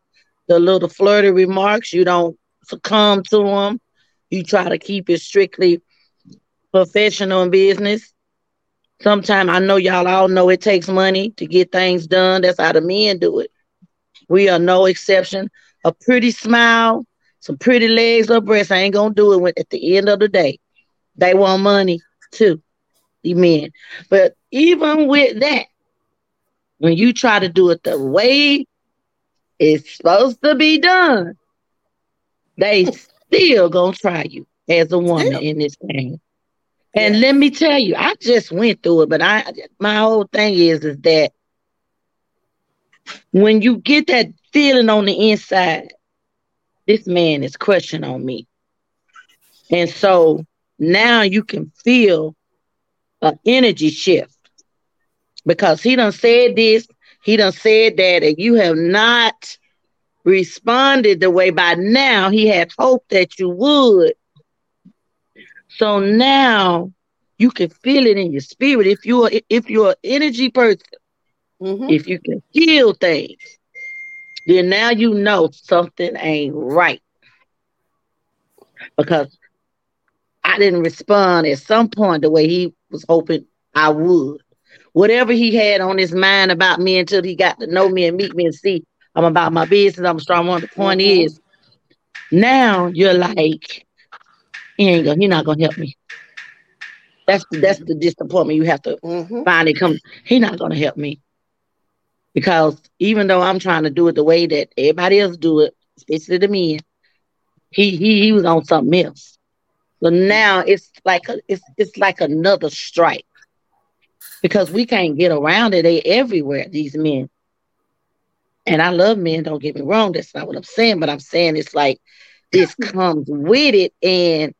the little flirty remarks, you don't succumb to them. You try to keep it strictly professional and business. Sometimes I know y'all all know it takes money to get things done. That's how the men do it. We are no exception. A pretty smile, some pretty legs or breasts I ain't gonna do it when, at the end of the day. They want money too, the men. But even with that, when you try to do it the way it's supposed to be done, they still gonna try you as a woman Still. in this game. And Yeah. let me tell you, I just went through it, but I my whole thing is is that when you get that feeling on the inside, this man is crushing on me. And so now you can feel an energy shift because he done said this, he done said that, and you have not responded the way by now he had hoped that you would. So now you can feel it in your spirit. If you're if you're an energy person, Mhm. if you can feel things, then now you know something ain't right. Because I didn't respond at some point the way he was hoping I would. Whatever he had on his mind about me until he got to know me and meet me and see I'm about my business, I'm a strong one. The point Mhm. is, now you're like, he ain't gonna, he not gonna help me. That's that's the disappointment you have to Mhm. finally come. He not gonna help me because even though I'm trying to do it the way that everybody else do it, especially the men, he he he was on something else. So now it's like a, it's it's like another strike because we can't get around it. They everywhere. These men. And I love men, don't get me wrong, that's not what I'm saying, but I'm saying it's like this comes with it. And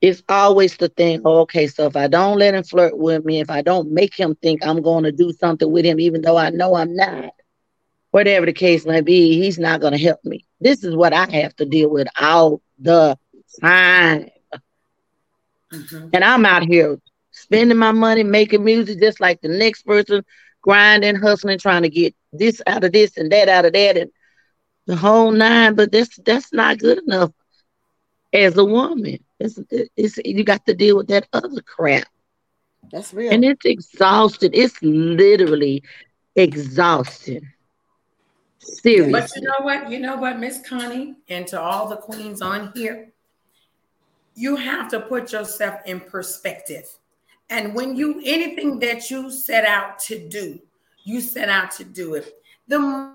it's always the thing, oh, okay, so if I don't let him flirt with me, if I don't make him think I'm going to do something with him, even though I know I'm not, whatever the case may be, he's not going to help me. This is what I have to deal with all the time. Mhm. And I'm out here spending my money, making music just like the next person, grinding, hustling, trying to get this out of this and that out of that and the whole nine. But that's that's not good enough as a woman. It's, it's you got to deal with that other crap. That's real. And it's exhausted. It's literally exhausting. Seriously. But you know what? You know what, Miss Connie, and to all the queens on here, you have to put yourself in perspective. And when you anything that you set out to do, you set out to do it. The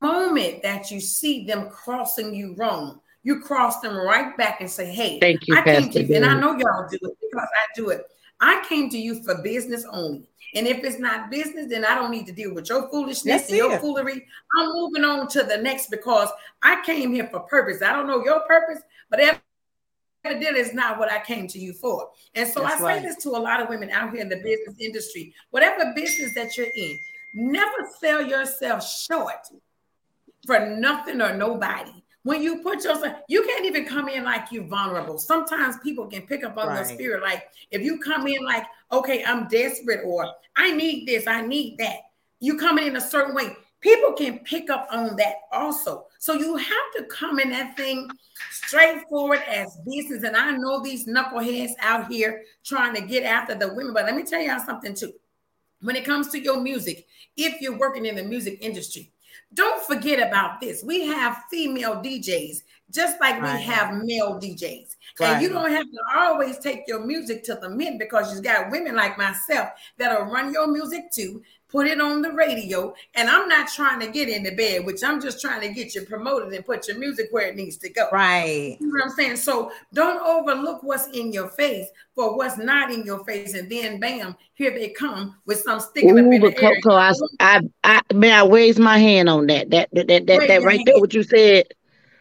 moment that you see them crossing you wrong, you cross them right back and say, "Hey, Thank you, I came Pastor to you, and I know y'all do it because I do it. I came to you for business only. And if it's not business, then I don't need to deal with your foolishness That's and your it. foolery. I'm moving on to the next because I came here for purpose. I don't know your purpose, but evidently it's not what I came to you for. And so That's I say this to a lot of women out here in the business industry. Whatever business that you're in, never sell yourself short for nothing or nobody. When you put yourself, you can't even come in like you're vulnerable. Sometimes people can pick up on your Right. spirit. Like if you come in like, okay, I'm desperate, or I need this, I need that. You coming in a certain way. People can pick up on that also. So you have to come in that thing straightforward as business. And I know these knuckleheads out here trying to get after the women, but let me tell y'all something too. When it comes to your music, if you're working in the music industry, don't forget about this. We have female DJs just like Right. we have male DJs. Right. And you don't have to always take your music to the men because you've got women like myself that'll run your music too, put it on the radio. And I'm not trying to get into bed, which I'm just trying to get you promoted and put your music where it needs to go. Right. You know what I'm saying? So don't overlook what's in your face for what's not in your face, and then bam, here they come with some sticking up Ooh, in but the air. Cocoa, I, I, I, may I raise my hand on that? That, that, that, that, that your right there. What you said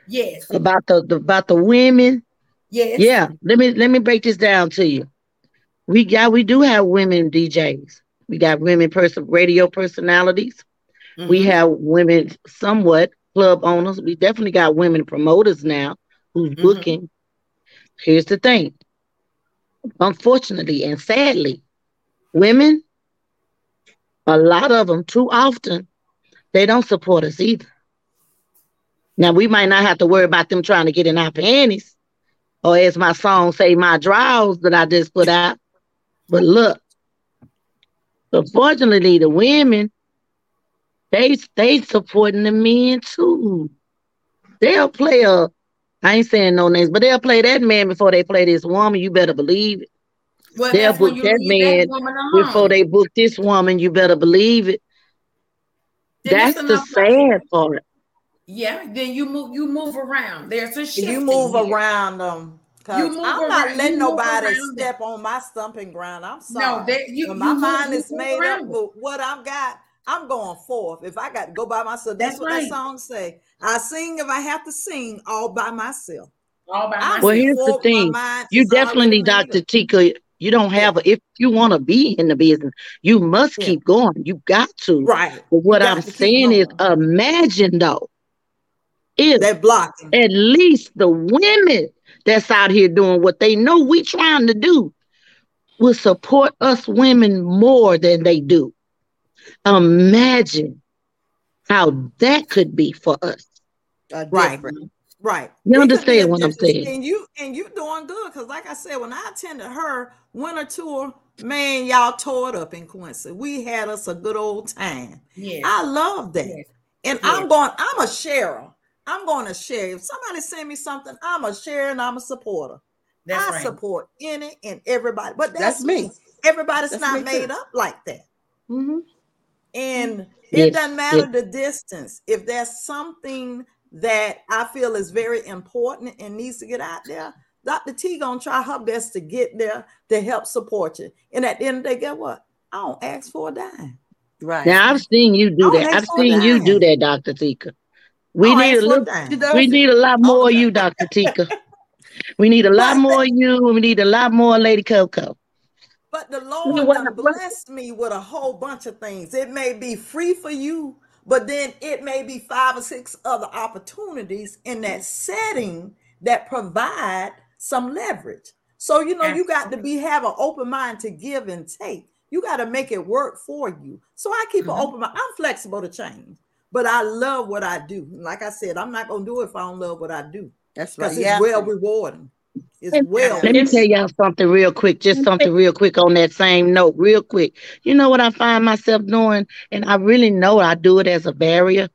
Yes, about the, the about the women. yes, Yeah, let me let me break this down to you. We got we do have women DJs. We got women person radio personalities. We Mhm. have women somewhat club owners. We definitely got women promoters now who's Mhm. booking. Here's the thing. Unfortunately and sadly, women, a lot of them too often, they don't support us either. Now we might not have to worry about them trying to get in our panties, or as my song say, my drawers that I just put out. But look, unfortunately, the women, they they supporting the men too. They'll play a, I ain't saying no names, but they'll play that man before they play this woman. You better believe it. Well, They'll that's book that man that. Before they book this woman, you better believe it. Then That's the enough- sad part. Yeah, then you move, you move around. There's a shift. you move around them. Cause You move I'm not around- letting you nobody around step on my stumping ground. I'm sorry. No, they, you, when my move- mind you is move made up around. with what I've got, I'm going forth. If I got to go by myself, that's, That's what right. that song say. I sing if I have to sing all by myself. all by myself. Well, here's the thing. You definitely, Dr. Tika, you don't have a, if you want to be in the business, you must Yeah. keep going. You got to. Right. But what I'm got to saying is imagine though, if They're blocking. at least the women that's out here doing what they know we trying to do will support us women more than they do. Imagine how that could be for us. Uh, Right. Right. You It understand what I'm saying? And you and you doing good because, like I said, when I attended her winter tour, man, y'all tore it up in Quincy. We had us a good old time. Yeah. I love that. Yes. And Yes. I'm going, I'm a sharer. I'm going to share. If somebody send me something, I'm a share and I'm a supporter. That's I right. support any and everybody. But That's that's, me. me. Everybody's That's not me made too. up like that. hmm And Yes, it doesn't matter the distance. If there's something that I feel is very important and needs to get out there, Dr. T gonna try her best to get there to help support you. And at the end of the day, get what? I don't ask for a dime. Right. Now I've seen you do that. I've seen you do that, Dr. Tika. We Oh, need a that's little, what She time. does we need a lot more the of you. Dr. Tika. [LAUGHS] We need a lot But- more of you. and We need a lot more Lady Cocoa. But the Lord know what? done blessed me with a whole bunch of things. It may be free for you, but then it may be five or six other opportunities in that setting that provide some leverage. So you know you got to be have an open mind to give and take. You got to make it work for you. So I keep Mhm. an open mind. I'm flexible to change, but I love what I do. Like I said, I'm not gonna do it if I don't love what I do That's right. because Yeah. it's well rewarding. It's well. Let me tell y'all something real quick, just something real quick on that same note, real quick. You know what I find myself doing, and I really know I do it as a barrier.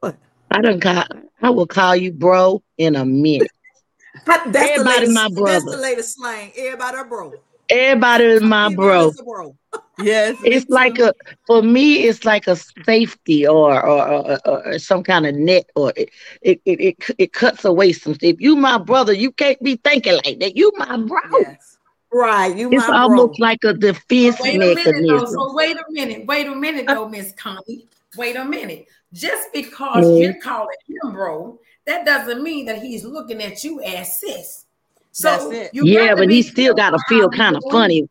What? I don't call. I will call you bro in a minute. [LAUGHS] That's the Everybody latest, my That's the latest slang. Everybody bro. Everybody is my bro. is a [LAUGHS] bro. Yes. It's like a for me. It's like a safety or or, or, or, some kind of net, or it it, it it it cuts away some. If you my brother, you can't be thinking like that. You my bro. Yes. Right. You It's my bro. almost like a defense Wait a minute though. So wait a minute. Wait a minute though, Miss Connie. Wait a minute. Just because you're calling him bro, that doesn't mean that he's looking at you as sis. So you Yeah, but he still got to feel kind of funny,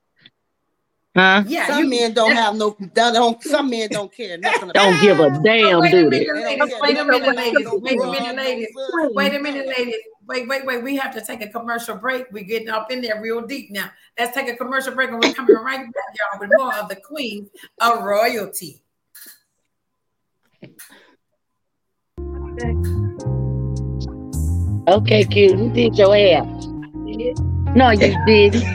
huh? Yeah, Some you, men don't that- have no. Don't, don't- some men don't care nothing about. It. Don't give a Oh, damn, wait a do minute, they? They ladies. Wait a minute, about ladies. Wait a minute, ladies. Wait a minute, ladies. Wait, wait, wait. We have to take a commercial break. We're getting up in there real deep now. Let's take a commercial break and we're coming right back, y'all, with more of the Queen of Royalty. Okay, kid, you did your hair. No, you did. [LAUGHS]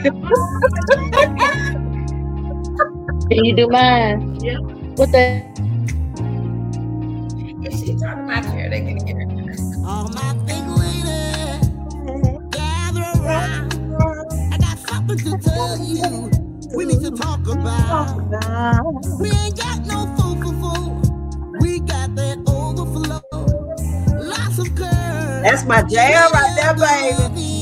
Can you do mine? Yeah. What the? If she talking about hair, they can hear it. All my big ladies, gather around. I got something to tell you. We need to talk about. We ain't got no fool for fool. We got that overflow. Lots of girls. That's my jam right there, baby.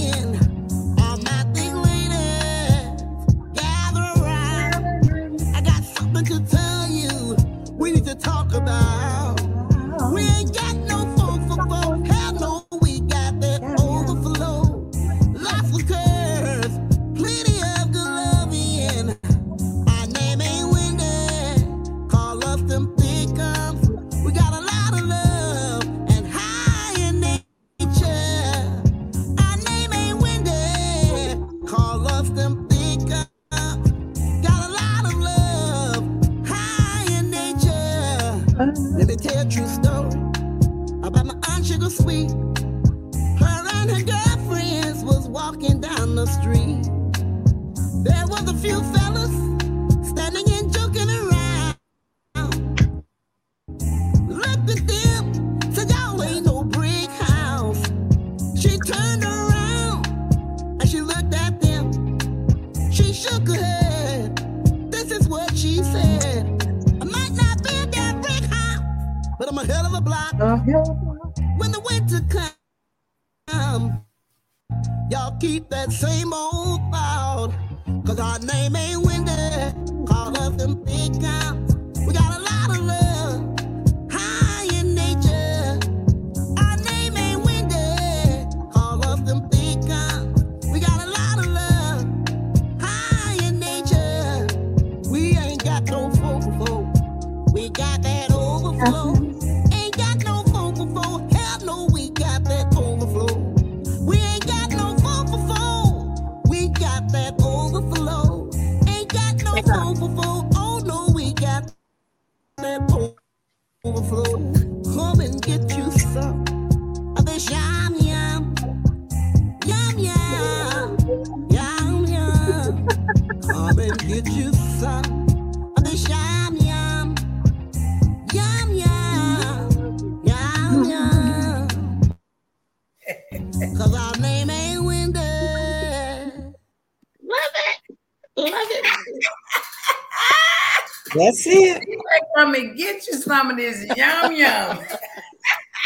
Some of this yum yum.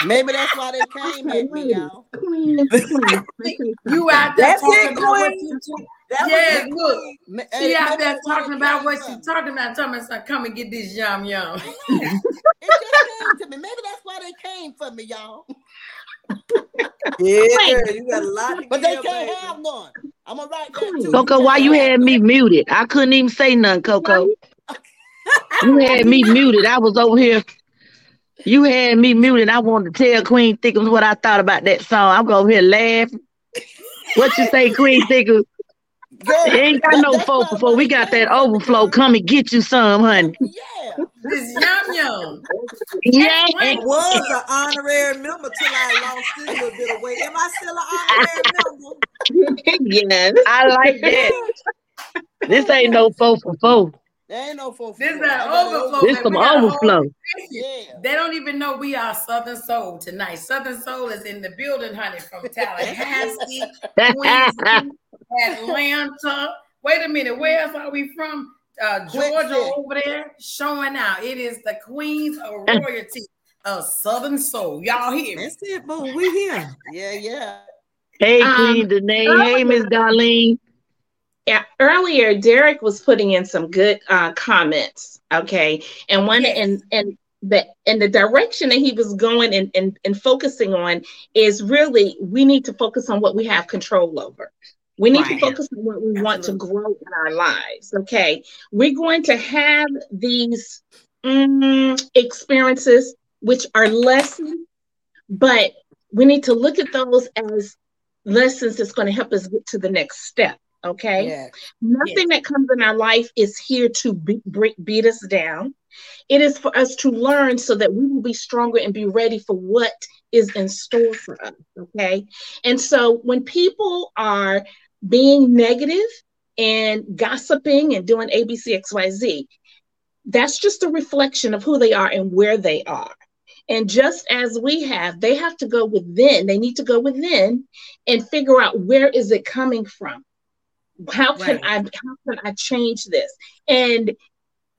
Maybe that's why they came at me, y'all. [LAUGHS] Queen, queen. You out there That's talking it, about what Queen. you do. That Yes, was look. Ma- She hey, out there talking about what she's talking about. Talking about, son, come and get this yum yum. [LAUGHS] It [LAUGHS] just came to me. Maybe that's why they came for me, y'all. Yeah, you got a lot to But they can't baby. have none. I'm gonna write that too. Cocoa, why you had me muted? I couldn't even say nothing, Cocoa. You had me muted. I was over here. You had me muted. I wanted to tell Queen Thickums what I thought about that song. I'm over here laughing. What you say, Queen Thickums? Girl, It ain't got no that's folk why before. We got that overflow. Come and get you some, honey. Yeah. this yum yum. Yeah. I was an honorary member till I lost this little bit of weight. Am I still an honorary member? [LAUGHS] yes. I like that. This ain't no four for four. There ain't no four. This four. that an overflow. This man. some We got a whole overflow. Yeah. They don't even know we are Southern Soul tonight. Southern Soul is in the building, honey, from Tallahassee, Queens, [LAUGHS] Atlanta. Wait a minute, where else are we from? Uh, Georgia over there, showing out. It is the Queens of [LAUGHS] Royalty of Southern Soul. Y'all hear me? That's it, boo. We here. Yeah, yeah. Hey, Um, Queen Danae. Hey, Miss Darlene. Yeah, earlier Derek was putting in some good uh, comments. Okay, and one Yes. and and the and the direction that he was going and, and and focusing on is really we need to focus on what we have control over. We need Right. to focus on what we want to grow in our lives. Okay, we're going to have these mm, experiences which are lessons, but we need to look at those as lessons that's going to help us get to the next step. Okay. Yeah. Nothing that comes in our life is here to be, bre- beat us down. It is for us to learn so that we will be stronger and be ready for what is in store for us. Okay. And so when people are being negative and gossiping and doing ABCXYZ, that's just a reflection of who they are and where they are. And just as we have, they have to go within, they need to go within and figure out where is it coming from how can Right. I how can I change this? And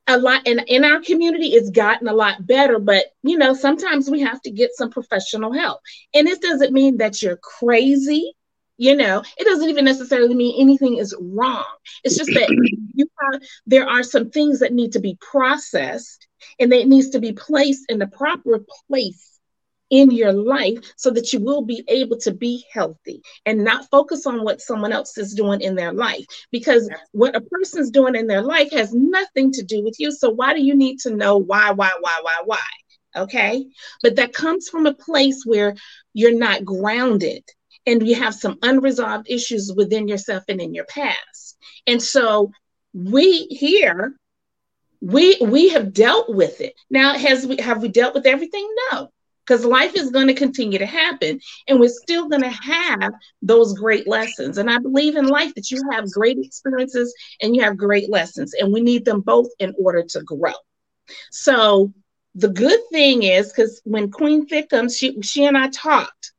a lot and in our community it's gotten a lot better, but you know, sometimes we have to get some professional help. And this doesn't mean that you're crazy, you know, it doesn't even necessarily mean anything is wrong. It's just that [CLEARS THROAT] you have there are some things that need to be processed and that needs to be placed in the proper place in your life so that you will be able to be healthy and not focus on what someone else is doing in their life. Because what a person's doing in their life has nothing to do with you. So why do you need to know why why why why why? Okay? But that comes from a place where you're not grounded and you have some unresolved issues within yourself and in your past. And so we here we we have dealt with it. Now has we have we dealt with everything? No because life is going to continue to happen and we're still going to have those great lessons. And i believe in life that you have great experiences and you have great lessons and we need them both in order to grow. So the good thing is because when queen thickums she she and i talked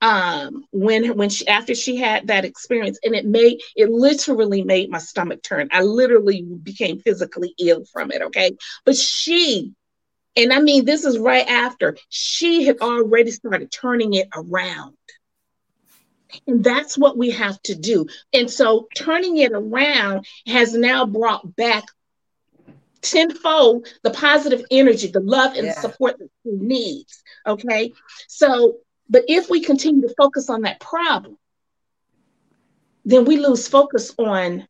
um when when she after she had that experience and it made it literally made my stomach turn. I literally became physically ill from it okay? But she and I mean, this is right after she had already started turning it around. And that's what we have to do. And so turning it around has now brought back tenfold the positive energy, the love and Yeah. support that she needs. Okay. So, but if we continue to focus on that problem, then we lose focus on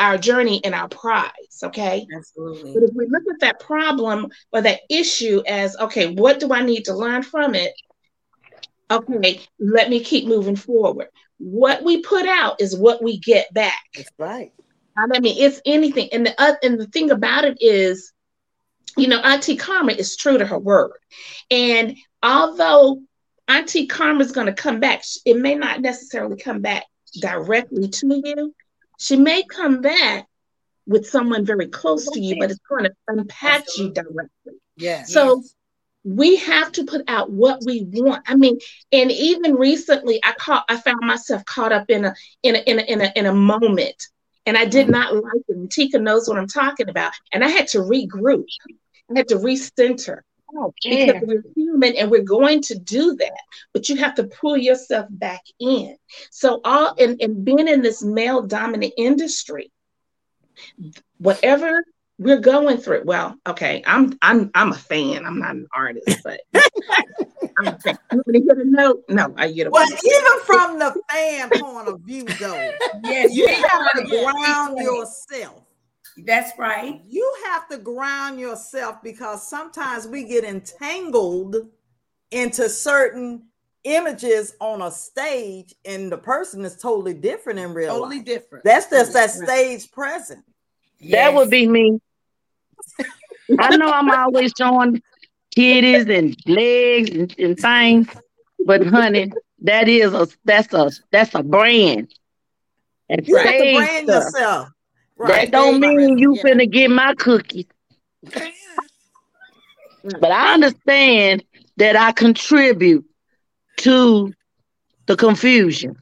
our journey and our prize. Okay. Absolutely. But if we look at that problem or that issue as, okay, what do I need to learn from it? Okay, let me keep moving forward. What we put out is what we get back. That's right. I mean, it's anything. And the uh, and the thing about it is, you know, Auntie Karma is true to her word. And although Auntie Karma is going to come back, it may not necessarily come back directly to you. She may come back with someone very close to you, but it's going to impact you directly. Yeah. So we have to put out what we want. I mean, and even recently, I caught, I found myself caught up in a in a in a in a, in a moment, and I did mm-hmm. not like it. And Tika knows what I'm talking about, and I had to regroup. I had to recenter. Don't because we're human and we're going to do that but you have to pull yourself back in. So all and, in being in this male dominant industry whatever we're going through well okay i'm i'm i'm a fan. I'm not an artist but [LAUGHS] i'm a fan. You want me to hear the note? No i get a Well, even from the fan point of view, though, [LAUGHS] Yes, you we have to gotta ground get- yourself. That's right. You have to ground yourself because sometimes we get entangled into certain images on a stage, and the person is totally different in real life. Totally life. different. That's just that stage present. That would be me. [LAUGHS] I know I'm always showing titties and legs and, and things, but honey, that is a that's a that's a brand. And You have to brand stuff, yourself. That don't mean you yeah. finna get my cookies. But I understand that I contribute to the confusion.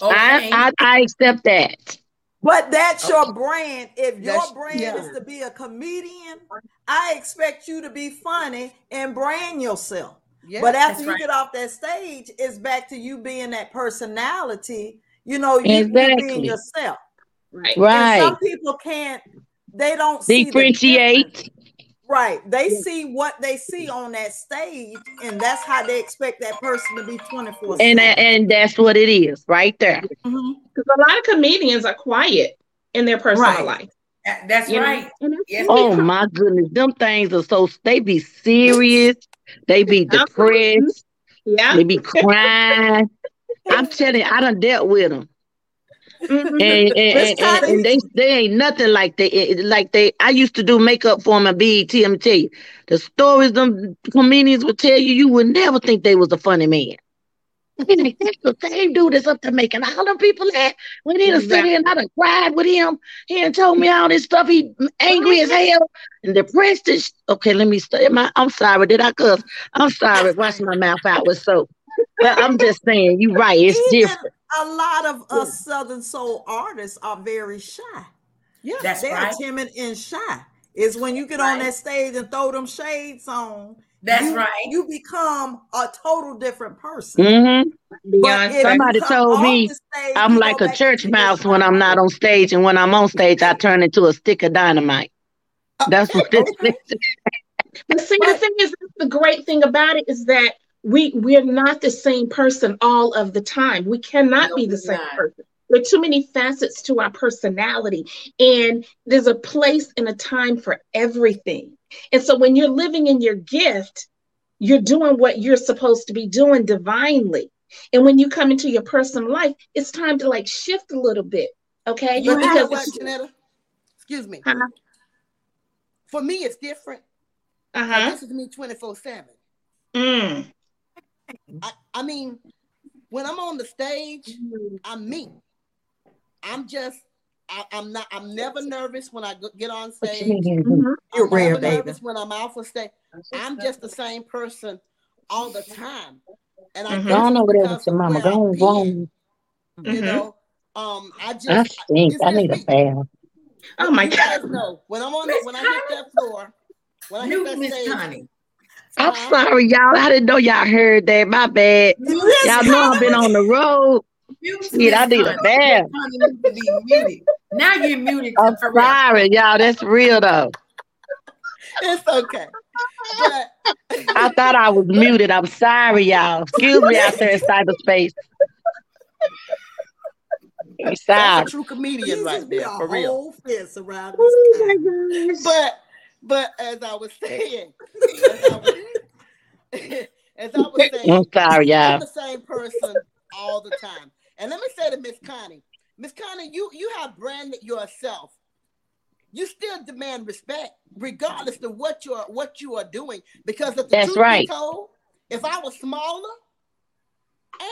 Okay. I, I I accept that. But that's your brand. If your That's- brand yeah. is to be a comedian, I expect you to be funny and brand yourself. Yeah. but after you right. get off that stage, it's back to you being that personality. You know, you, you Exactly. being yourself. Right And Right. some people can't. They don't see the. Differentiate. Right. They see what they see on that stage, and that's how they expect that person to be 24 And and that's what it is right there. Mm-hmm. because a lot of comedians are quiet in their personal Right. life That- That's you right. Yes. Oh my goodness, them things are so they be serious, they be depressed, yeah they be crying. I'm telling you, I done dealt with them. Mhm. And, and, and, and, and they they ain't nothing like they like they I used to do makeup for them at BET. I'm tell you, the stories them comedians would tell you, you would never think they was a funny man. Like, that's the same dude that's up to making all them people laugh. When he done sit here and I done cried with him, he done told me all this stuff. He angry as hell and depressed. And sh- okay, let me stay. My, I'm sorry. Did I cuss? I'm sorry. Wash my mouth out with soap. But I'm just saying, you're right. It's different. A lot of us Southern soul artists are very shy. yeah. That's They're right. timid and shy. It's when you get on that stage and throw them shades on. That's you, right. You become a total different person. hmm But Beyonce. if you Somebody told me stage, I'm like a church mouse when I'm not on stage, and when I'm on stage, I turn into a stick of dynamite. That's what this [LAUGHS] Okay. [LAUGHS] But see, the thing is, the great thing about it is that we we're not the same person all of the time. We cannot No, be the same not. person. There are too many facets to our personality, and there's a place and a time for everything. And so, when you're living in your gift, you're doing what you're supposed to be doing divinely. And when you come into your personal life, it's time to like shift a little bit, okay? You Because what, Jenetta? Excuse me. Uh-huh. For me, it's different. Uh-huh. This is me 24 7. Mm. I, I mean, when I'm on the stage, I'm me. I'm just, I, I'm not, I'm never nervous when I get on stage. Mhm. You're I'm rare, never baby. nervous when I'm off of stage. I'm just the same person all the time. And I Mhm. guess Go on it's over there your mama. where Go on, go been, on. You Mhm. know, um, I just, I stink. it's I just need a me. bath. Oh my you God. guys know when I'm on, Miss when I hit that floor, when I hit that Miss stage, Connie. I'm huh? sorry, y'all. I didn't know y'all heard that. My bad. Y'all know I've been on the road. Mute Shit, I need a Connie. bath. Miss Connie needs to be muted. Now you're muted I'm for real. sorry, y'all. That's real though. it's okay. But I thought I was muted. I'm sorry, y'all. Excuse me out there in cyberspace. I'm that's sorry. a true comedian right there, for real. whole fence around Oh this my gosh. But but as I was saying, as I was, [LAUGHS] as I was saying, I'm sorry, I'm the same person all the time. And let me say to Miss Connie, Miss Connie, you you have branded yourself. You still demand respect, regardless of what you're what you are doing. Because if the That's truth right. be told, if I was smaller,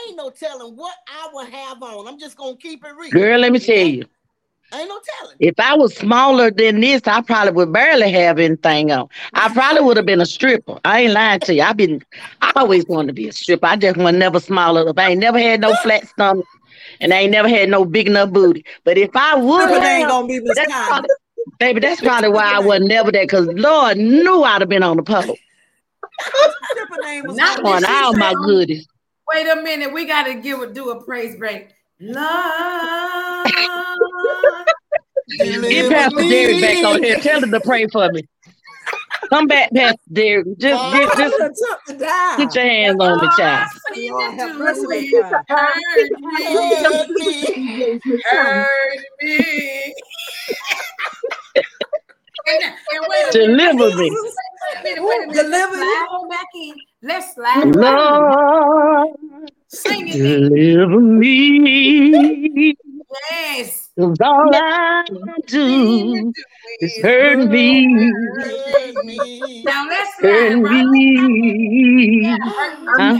ain't no telling what I would have on. I'm just gonna keep it real. Girl, let me tell you. Ain't no telling. If I was smaller than this, I probably would barely have anything on. I mm-hmm. probably would have been a stripper. I ain't lying to you. I've been, I always wanted to be a stripper. I just was never small enough. I ain't never had no flat stomach, and I ain't never had no big enough booty. But if I would But ain't gonna be Miss that's probably, Baby, that's probably why I [LAUGHS] wasn't never there, because Lord knew I'd have been on the pole. Stripper name was Not On this all my sound- goodies. Wait a minute, we gotta give a do a praise break. Love. [LAUGHS] Get Pastor Derek back on here. Tell him to pray for me. Come back, Pastor Derek. Just, I get, just would've took the dive. put your hands on me, child. Lord have Hurt me, child. hurt me. And, and wait Deliver me. wait a minute, wait a minute. Deliver Let's you. slide on back in. Let's slide. Lord, Sing it. deliver me. Yes. 'Cause all I do is hurt me. Now let's Hurt slide right on. me. Huh?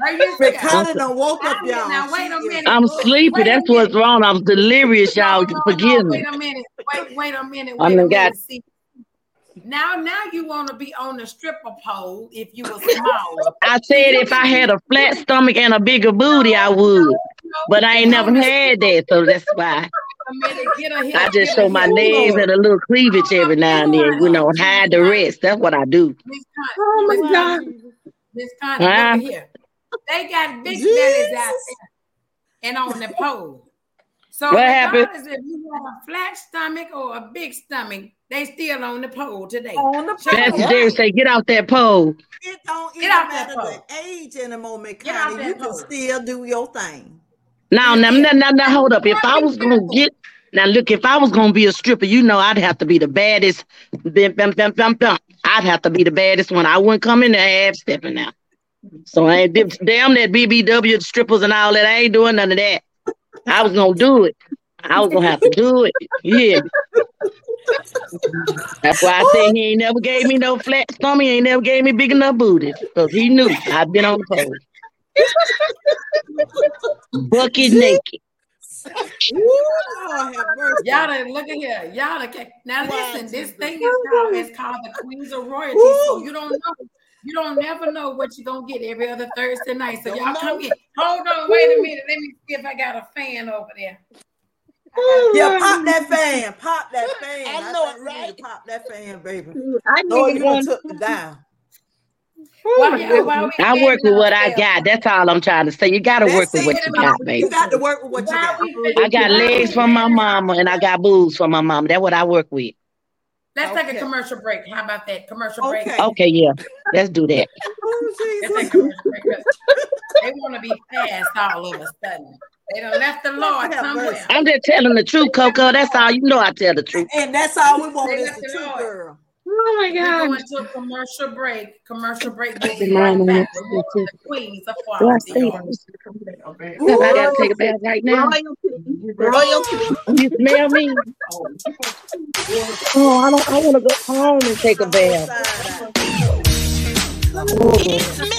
Right here, But sir. Connie done woke up, y'all. Now wait a minute. I'm sleepy. That's what's wrong. I'm delirious, y'all. No, no, Forgive me. Wait a minute. Wait, wait a minute. Wait a done minute. got- See, now, now you want to be on the stripper pole if you were smaller. I said if I had a flat stomach and a bigger booty, I would. But I ain't never had that, so that's why A minute, get her here, I just show my here. nails and a little cleavage every now and then, you know, and hide the rest. That's what I do. Oh my God. Miss Connie, Huh? look here. They got big bellies out there and on the pole. So What happened? regardless if you have a flat stomach or a big stomach, they still on the pole today. On the Shut Pastor up. Derek say, get out that pole. It don't Get even out that matter pole. the age in the moment, Connie. that You can still do your thing. Now, now, now, now, now, hold up. If I was gonna get now, look, if I was gonna be a stripper, you know, I'd have to be the baddest. Bim, bim, bim, bim, bim. I'd have to be the baddest one. I wouldn't come in there half stepping now. So I ain't damn that BBW strippers and all that. I ain't doing none of that. I was gonna do it. I was gonna have to do it. Yeah. That's why I said he ain't never gave me no flat stomach. He ain't never gave me big enough booty. Because he knew I'd been on the pole. Bucket naked. Ooh, Lord. Y'all done look at here. Y'all done, now listen, this thing is called it's called the Queens of Royalty. So you don't know, you don't never know what you're gonna get every other Thursday night. So y'all come in. Hold on, wait a minute. Let me see if I got a fan over there. Yeah, pop that fan. Pop that fan. I know think it, you right? Pop that fan, baby. I know need you done one. took the down. While y'all- we I work with what I got. That's all I'm trying to say. You gotta work with what you got, baby. You got to work with what you got. I got legs from my mama and I got boobs from my mama. That's what I work with. Let's take a commercial break. How about that? Commercial break. Okay. Okay, yeah. Let's do that. Oh, Let's take a commercial They want to be fast all of a sudden. They done left the Lord somewhere. I'm just telling the truth, Cocoa. That's all. You know I tell the truth. And that's all we want They is left the truth, all. girl. Oh my God! We're going to a commercial break. Commercial break. We'll be right me back to with more of the Queens of Do I Quality. say y'all. that? I gotta take a bath right now. Royalty. You smell me? Oh, oh I don't. I want to go home and take a bath. It's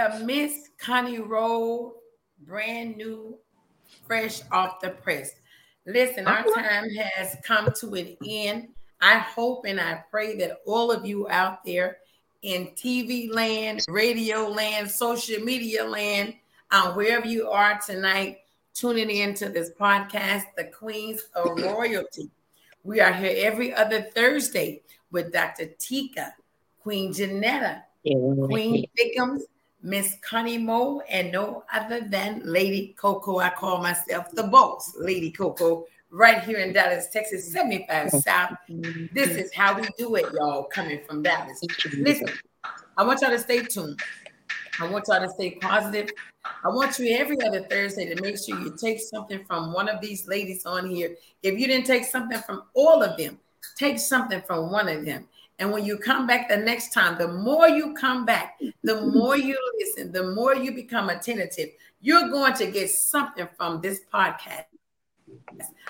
the Miss Connie Roll, brand new, fresh off the press. Listen, our time has come to an end. I hope and I pray that all of you out there in TV land, radio land, social media land, uh, wherever you are tonight, tuning in to this podcast, The Queens of [COUGHS] Royalty. We are here every other Thursday with Dr. Tika, Queen Jenetta, Queen Thickums, Miss Connie Moe, and no other than Lady Cocoa. I call myself the boss, Lady Cocoa, right here in Dallas, Texas, 75 South. This is how we do it, y'all, coming from Dallas. Listen, I want y'all to stay tuned. I want y'all to stay positive. I want you every other Thursday to make sure you take something from one of these ladies on here. If you didn't take something from all of them, take something from one of them. And when you come back the next time, the more you come back, the mm-hmm. more you listen, the more you become attentive, you're going to get something from this podcast.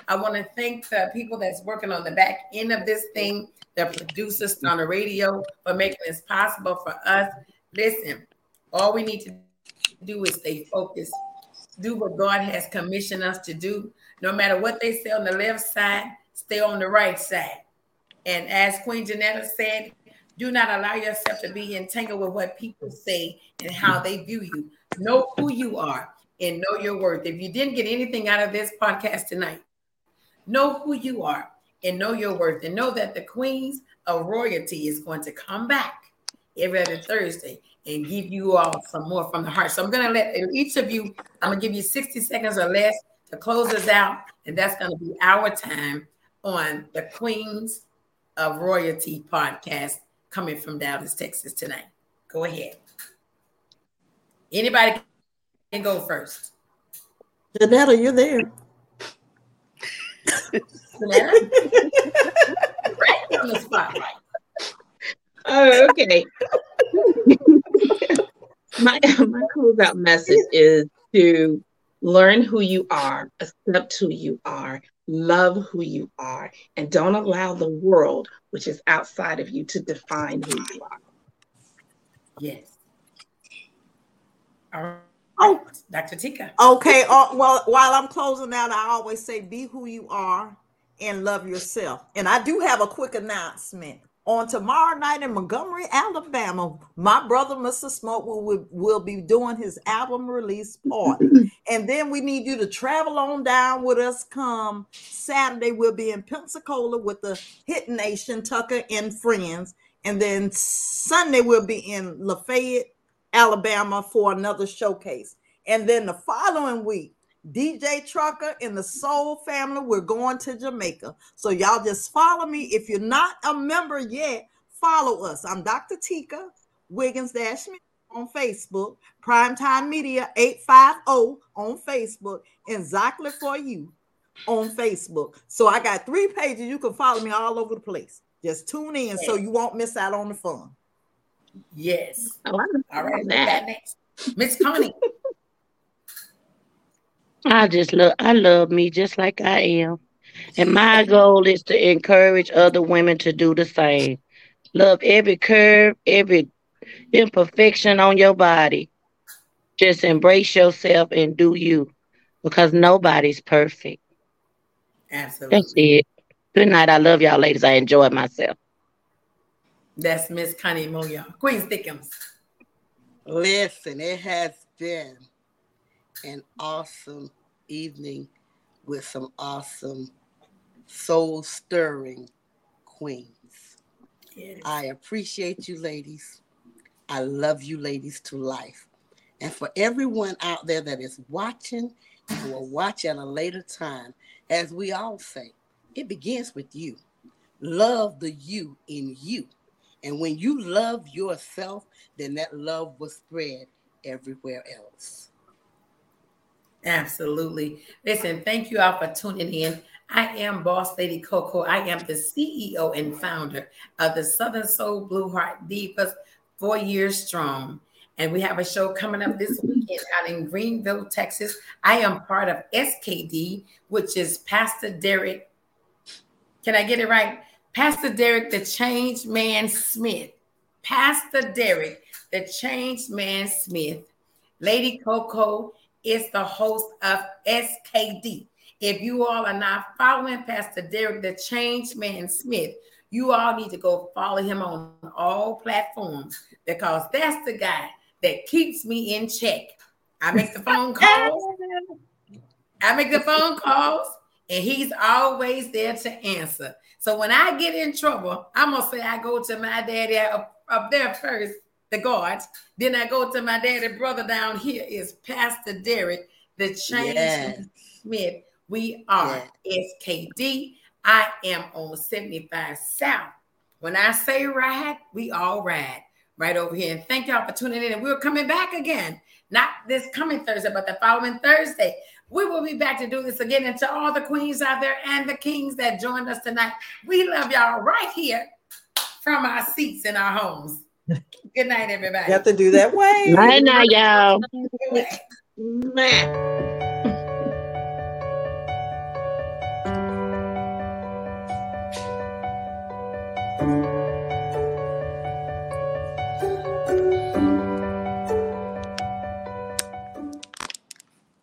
I want to thank the people that's working on the back end of this thing, the producers on the radio for making this possible for us. Listen, all we need to do is stay focused, do what God has commissioned us to do. No matter what they say on the left side, stay on the right side. And as Queen Jenetta said, do not allow yourself to be entangled with what people say and how they view you. Know who you are and know your worth. If you didn't get anything out of this podcast tonight, know who you are and know your worth and know that the queens of royalty is going to come back every other Thursday and give you all some more from the heart. So I'm going to let each of you, I'm going to give you 60 seconds or less to close us out. And that's going to be our time on the Queens of Royalty podcast coming from Dallas, Texas tonight. Go ahead. Anybody can go first. Jenetta, you're there. Jenetta? right on the spot. Oh, okay. my my closeout message is to learn who you are, accept who you are, love who you are, and don't allow the world, which is outside of you, to define who you are. Yes. All right. Oh. Dr. Tika. Okay. Uh, well, while I'm closing out, I always say be who you are and love yourself. And I do have a quick announcement. On tomorrow night in Montgomery, Alabama, my brother, Mr. Smoke, will, will, will be doing his album release party. [LAUGHS] and then we need you to travel on down with us come Saturday. We'll be in Pensacola with the Hit Nation, Tucker and Friends. And then Sunday, we'll be in Lafayette, Alabama for another showcase. And then the following week, DJ Trucker and the Soul family, we're going to Jamaica. So y'all just follow me. If you're not a member yet, follow us. I'm Dr. Tika Wiggins Dash on Facebook, Primetime Media 850 on Facebook, and Exactly for You on Facebook. So I got three pages. You can follow me all over the place. Just tune in so you won't miss out on the fun. Yes. Oh, I All right. love who that. got next? Miss Connie. [LAUGHS] I just love I love me just like I am. And my goal is to encourage other women to do the same. Love every curve, every imperfection on your body. Just embrace yourself and do you because nobody's perfect. Absolutely. That's it. Good night. I love y'all ladies. I enjoyed myself. That's Miss Connie Moya. Queen Thickums. Listen, it has been an awesome evening with some awesome soul stirring queens. Yes. I appreciate you, ladies. I love you, ladies, to life. And for everyone out there that is watching and will watch at a later time, as we all say, it begins with you. Love the you in you. And when you love yourself, then that love will spread everywhere else. Absolutely. Listen, thank you all for tuning in. I am Boss Lady Cocoa. I am the CEO and founder of the Southern Soul Blue Heart Divas, four years strong. And we have a show coming up this weekend out in Greenville, Texas. I am part of SKD, which is Pastor Derek. Can I get it right? Pastor Derek, the Change Man Smith. Pastor Derek, the changed man Smith. Lady Cocoa is the host of SKD. If you all are not following Pastor Derek, the changed man Smith, you all need to go follow him on all platforms because that's the guy that keeps me in check. I make the phone calls. I make the phone calls, and he's always there to answer. So when I get in trouble, I'm gonna say I go to my daddy up, up there first, the guards. Then I go to my daddy brother down here is Pastor Derek, the change Yes. Smith. We are SKD. I am on 75 South. When I say ride, we all ride right over here. And thank y'all for tuning in. And we're coming back again, not this coming Thursday, but the following Thursday. We will be back to do this again. And to all the queens out there and the kings that joined us tonight, we love y'all right here from our seats in our homes. Good night, everybody. You have to do that way. [LAUGHS] Night night, y'all. Mwah. [LAUGHS]